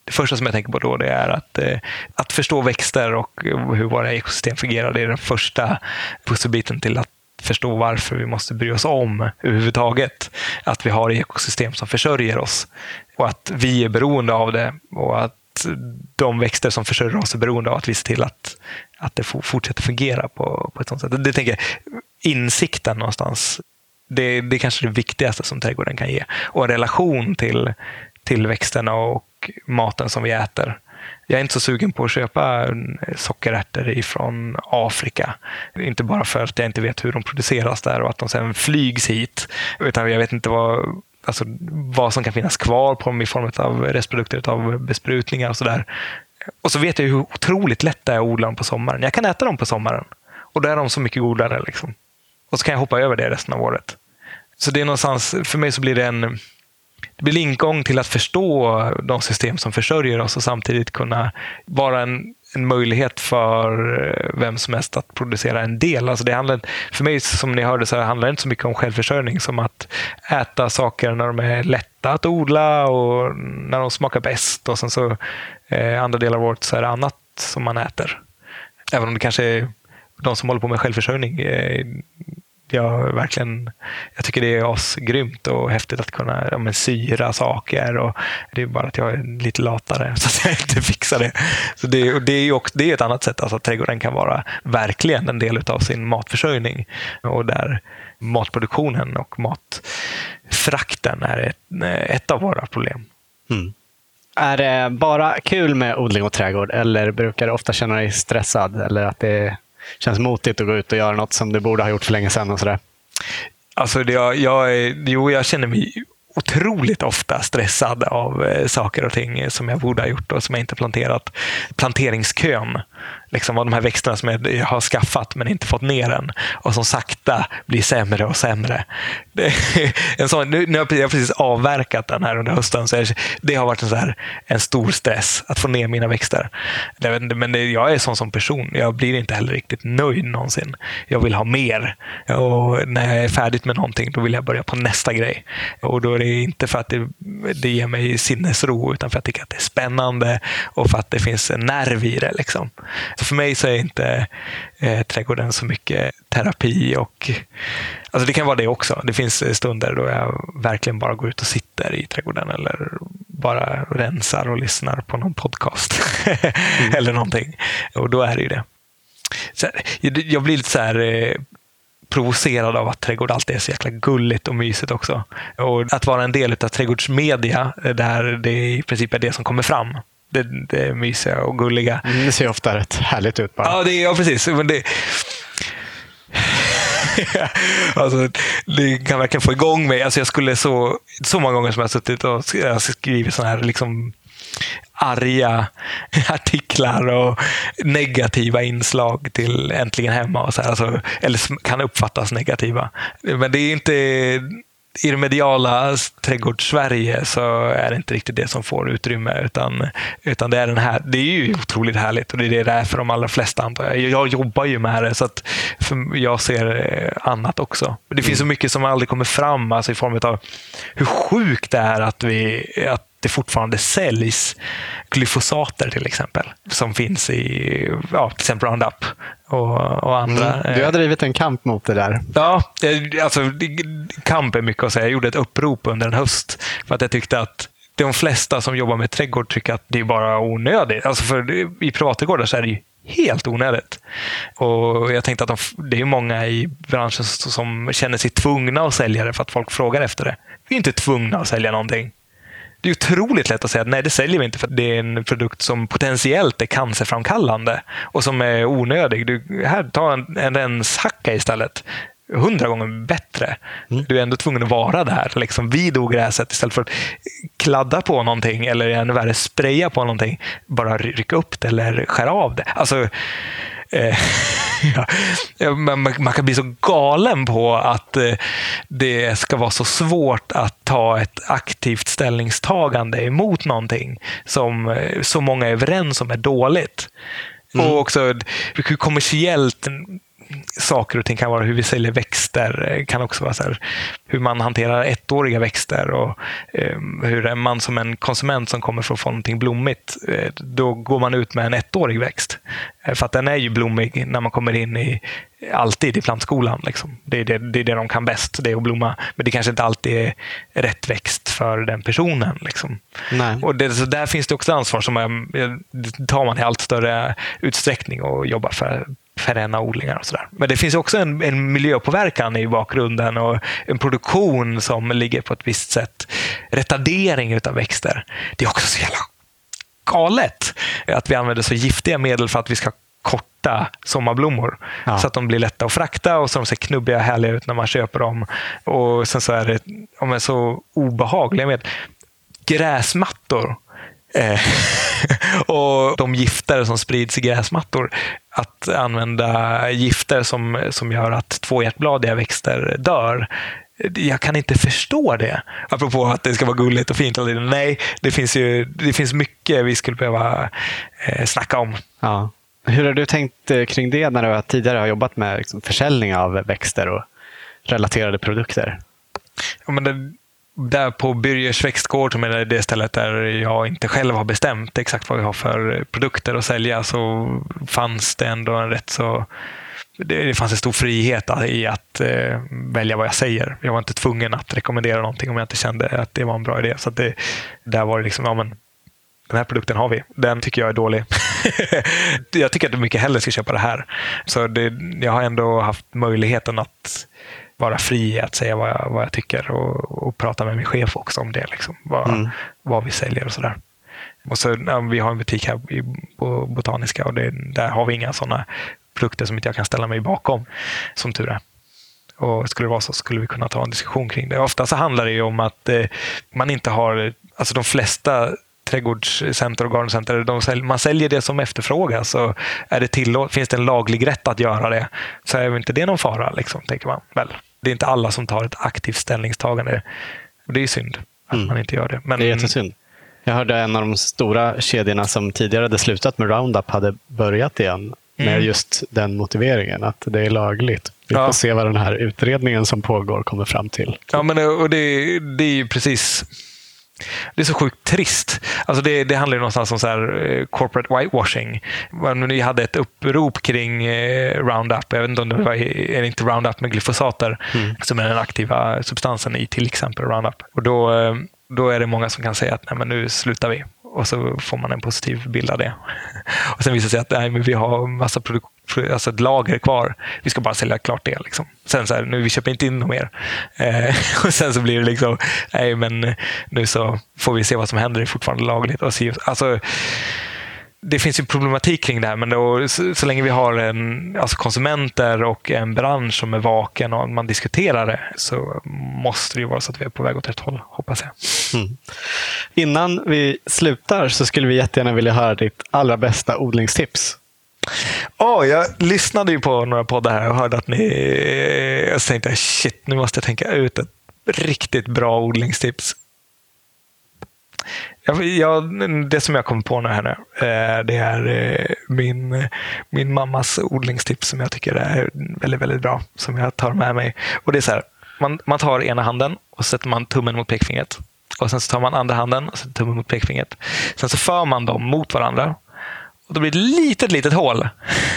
Det första som jag tänker på då det är att, eh, att förstå växter och hur våra ekosystem fungerar. Det är den första pusselbiten till att förstå varför vi måste bry oss om överhuvudtaget. Att vi har ekosystem som försörjer oss och att vi är beroende av det och att de växter som försörjer oss är beroende av att vi ser till att, att det fortsätter fungera på, på ett sånt sätt. Det tänker jag, insikten någonstans, det, det är kanske det viktigaste som trädgården kan ge. Och en relation till, till växterna och maten som vi äter. Jag är inte så sugen på att köpa sockerärtor ifrån Afrika. Inte bara för att jag inte vet hur de produceras där och att de sen flygs hit. Utan jag vet inte vad, alltså, vad som kan finnas kvar på dem i form av restprodukter av besprutningar och sådär. Och så vet jag hur otroligt lätt det är att odla dem på sommaren. Jag kan äta dem på sommaren och då är de så mycket godare. Liksom. Och så kan jag hoppa över det resten av året. Så det är någonstans, för mig så blir det en det blir ingång till att förstå de system som försörjer oss och samtidigt kunna vara en en möjlighet för eh, vem som helst att producera en del. Alltså det handlar, för mig, som ni hörde, så handlar det inte så mycket om självförsörjning som att äta saker när de är lätta att odla och när de smakar bäst. Och sen så eh, andra delar av året så är det annat som man äter. Även om det kanske är de som håller på med självförsörjning eh, jag verkligen jag tycker det är asgrymt och häftigt att kunna ja, men, syra saker. Och det är bara att jag är lite latare <laughs> så att jag inte fixar det. Så det, och det är också, det är ett annat sätt, alltså att trädgården kan vara verkligen en del av sin matförsörjning. Och där matproduktionen och matfrakten är ett, ett av våra problem. Mm. Är det bara kul med odling och trädgård eller brukar du ofta känna dig stressad? Eller att det känns motigt att gå ut och göra något som du borde ha gjort för länge sedan och sådär? Alltså, jag, jag, jo, jag känner mig otroligt ofta stressad av eh, saker och ting som jag borde ha gjort och som jag inte planterat. Planteringskön liksom, av de här växterna som jag har skaffat men inte fått ner än och som sakta blir sämre och sämre. <laughs> Det, en sån, nu, nu har jag precis avverkat den här under hösten så det har varit en, så här, en stor stress att få ner mina växter. Men det, jag är sån som person. Jag blir inte heller riktigt nöjd någonsin. Jag vill ha mer och när jag är färdig med någonting då vill jag börja på nästa grej. Och då är det inte för att det, det ger mig sinnesro utan för att jag tycker att det är spännande och för att det finns en nerv i det. Liksom. Så för mig så är inte eh, trädgården så mycket terapi. och alltså Det kan vara det också. Det finns stunder då jag verkligen bara går ut och sitter i trädgården eller bara rensar och lyssnar på någon podcast <laughs> mm. eller någonting. Och då är det ju det. Så, jag blir lite så här eh, provocerad av att trädgård alltid är så jäkla gulligt och mysigt också. Och att vara en del av trädgårdsmedia där det i princip är det som kommer fram det, det är mysiga och gulliga. Mm, det ser ofta rätt härligt ut bara. Ja, det, ja precis. Men det, <laughs> alltså, det kan verkligen få igång mig. Alltså, jag skulle så, så många gånger som jag har suttit och skrivit sådana här liksom, arga <laughs> artiklar och negativa inslag till Äntligen Hemma. Och så här, alltså, eller kan uppfattas negativa. Men det är inte i det mediala trädgårdssverige så är det inte riktigt det som får utrymme. Utan, utan det är den här. Det är ju otroligt härligt och det är det är för de allra flesta antar jag. Jag jobbar ju med det så att jag ser eh, annat också. Det finns mm. så mycket som aldrig kommer fram alltså i form av hur sjukt det är att, vi, att det fortfarande säljs glyfosater till exempel. Som finns i ja, till exempel Roundup och, och andra. Mm. Du har drivit en kamp mot det där. Ja, alltså, kamp är mycket att säga. Jag gjorde ett upprop under en höst för att jag tyckte att de flesta som jobbar med trädgård tycker att det är bara onödigt. Alltså för I privatträdgårdar så är det ju helt onödigt. Och jag tänkte att de, det är många i branschen som känner sig tvungna att sälja det för att folk frågar efter det. Vi är inte tvungna att sälja någonting. Det är otroligt lätt att säga att nej, det säljer vi inte för det är en produkt som potentiellt är cancerframkallande och som är onödig. Du, här, ta en, en renshacka istället hundra gånger bättre. Mm. Du är ändå tvungen att vara där liksom vid ogräset istället för att kladda på någonting eller ännu värre spraya på någonting. Bara rycka upp det eller skära av det. Alltså, <laughs> ja, man, man, kan bli så galen på att eh, det ska vara så svårt att ta ett aktivt ställningstagande emot någonting som eh, så många är överens om är dåligt. Mm. Och också hur kommersiellt saker och ting kan vara hur vi säljer växter, kan också vara så här, hur man hanterar ettåriga växter och eh, hur man som en konsument som kommer för att få någonting blommigt, eh, då går man ut med en ettårig växt. Eh, för att den är ju blommig när man kommer in i, alltid i plantskolan. Liksom. Det, är det, det är det de kan bäst, det är att blomma. Men det kanske inte alltid är rätt växt för den personen. Liksom. Och det, så där finns det också ansvar som man, tar man i allt större utsträckning och jobbar för perenna odlingar och sådär. Men det finns också en, en, miljöpåverkan i bakgrunden och en produktion som ligger på ett visst sätt. Retardering av växter. Det är också så jävla galet att vi använder så giftiga medel för att vi ska korta sommarblommor. Ja. Så att de blir lätta att frakta och så de ser knubbiga och härliga ut när man köper dem. Och sen så är det, de är så obehagliga med gräsmattor Eh, <laughs> och de gifter som sprids i gräsmattor. Att använda gifter som, som gör att tvåhjärtbladiga växter dör. Jag kan inte förstå det. Apropå att det ska vara gulligt och fint. Nej, det finns, ju, det finns mycket vi skulle behöva eh, snacka om. Ja. Hur har du tänkt eh, kring det när du tidigare har jobbat med liksom, försäljning av växter och relaterade produkter? Ja, men det, där på Byrjers växtgård, som är det stället där jag inte själv har bestämt exakt vad vi har för produkter att sälja, så fanns det ändå en rätt så det fanns en stor frihet i att eh, välja vad jag säger. Jag var inte tvungen att rekommendera någonting om jag inte kände att det var en bra idé. Så det, där var det liksom, ja, men, den här produkten har vi. Den tycker jag är dålig. <laughs> jag tycker att du mycket hellre ska köpa det här. Så det, jag har ändå haft möjligheten att vara fri att säga vad jag, vad jag tycker och, och prata med min chef också om det. Liksom, vad, mm. vad vi säljer och sådär. Och så, ja, vi har en butik här på Botaniska och det, där har vi inga sådana produkter som inte jag kan ställa mig bakom, som tur är. Och skulle det vara så skulle vi kunna ta en diskussion kring det. Ofta så handlar det om att eh, man inte har, alltså de flesta trädgårdscenter och garncenter, de sälj, man säljer det som efterfrågas. Så är det tillåt, finns det en laglig rätt att göra det så är inte det någon fara, liksom, tänker man väl. Det är inte alla som tar ett aktivt ställningstagande. Det är synd att mm. man inte gör det. Men, det är jättesynd. Jag hörde en av de stora kedjorna som tidigare hade slutat med Roundup hade börjat igen med mm. just den motiveringen, att det är lagligt. Vi får se vad den här utredningen som pågår kommer fram till. Ja, men och det, det är ju precis det är så sjukt trist. Alltså det, det handlar ju någonstans om så här, eh, corporate whitewashing. Ni hade ett upprop kring eh, Roundup. Jag vet inte om det var är inte Roundup med glyfosater mm. som är den aktiva substansen i till exempel Roundup. Och då, eh, då är det många som kan säga att Nej, men nu slutar vi och så får man en positiv bild av det. <laughs> Och Sen visar det sig att nej, men vi har massa alltså ett lager kvar. Vi ska bara sälja klart det. Liksom. Sen så här, nu vi köper inte in något mer. Eh, <laughs> och sen så blir det liksom, nej men nu så får vi se vad som händer. Det är fortfarande lagligt. Och så, alltså, det finns ju problematik kring det här, men då, så, så, länge vi har en, alltså konsumenter och en bransch som är vaken och man diskuterar det så måste det ju vara så att vi är på väg åt rätt håll, hoppas jag. Mm. Innan vi slutar så skulle vi jättegärna vilja höra ditt allra bästa odlingstips. Oh, jag lyssnade ju på några poddar här och hörde att ni... Jag tänkte shit, nu måste jag tänka ut ett riktigt bra odlingstips. Jag, jag, det som jag kommer på nu här nu, eh, det är eh, min, min mammas odlingstips som jag tycker är väldigt, väldigt bra. Som jag tar med mig. Och det är så här, man, man tar ena handen och sätter man tummen mot pekfingret. Och sen så tar man andra handen och sätter tummen mot pekfingret. Sen så för man dem mot varandra och då blir det ett litet, litet hål.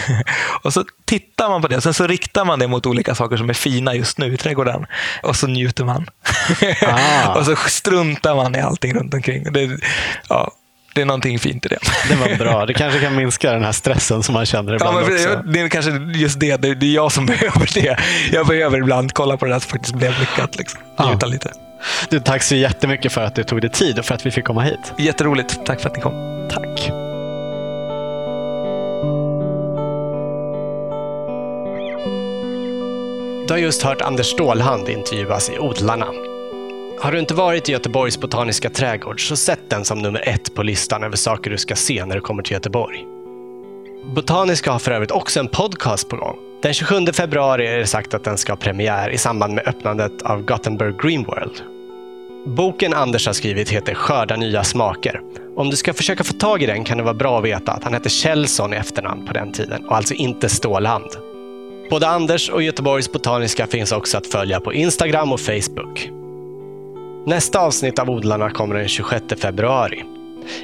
<laughs> och så tittar man på det och sen så riktar man det mot olika saker som är fina just nu i trädgården. Och så njuter man. <laughs> Ah. och så struntar man i allting runt omkring. Det, ja, det är någonting fint i det. Det var bra. Det kanske kan minska den här stressen som man känner ibland ja, men också. Det är kanske just det. Det är jag som <laughs> behöver det. Jag behöver ibland kolla på det där som faktiskt blev lyckat. Liksom. Njuta lite. Du, tack så jättemycket för att du tog dig tid och för att vi fick komma hit. Jätteroligt. Tack för att ni kom. Tack. Du har just hört Anders Stålhand intervjuas i Odlarna. Har du inte varit i Göteborgs botaniska trädgård så sätt den som nummer ett på listan över saker du ska se när du kommer till Göteborg. Botaniska har för övrigt också en podcast på gång. Den 27 februari är det sagt att den ska ha premiär i samband med öppnandet av Gothenburg Green World. Boken Anders har skrivit heter Skörda nya smaker. Om du ska försöka få tag i den kan det vara bra att veta att han hette Kjellson i efternamn på den tiden och alltså inte Stålhand. Både Anders och Göteborgs Botaniska finns också att följa på Instagram och Facebook. Nästa avsnitt av Odlarna kommer den 26 februari.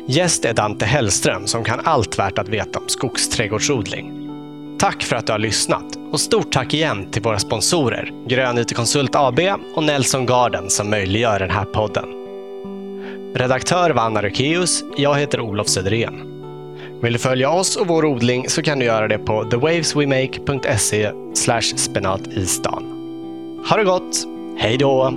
Gäst är Dante Hellström som kan allt värt att veta om skogsträdgårdsodling. Tack för att du har lyssnat och stort tack igen till våra sponsorer Grön IT Konsult AB och Nelson Garden som möjliggör den här podden. Redaktör var Anna Rökeus, jag heter Olof Söderén. Vill du följa oss och vår odling så kan du göra det på thewaveswemake.se spenatistan. Ha det gott! Hej då!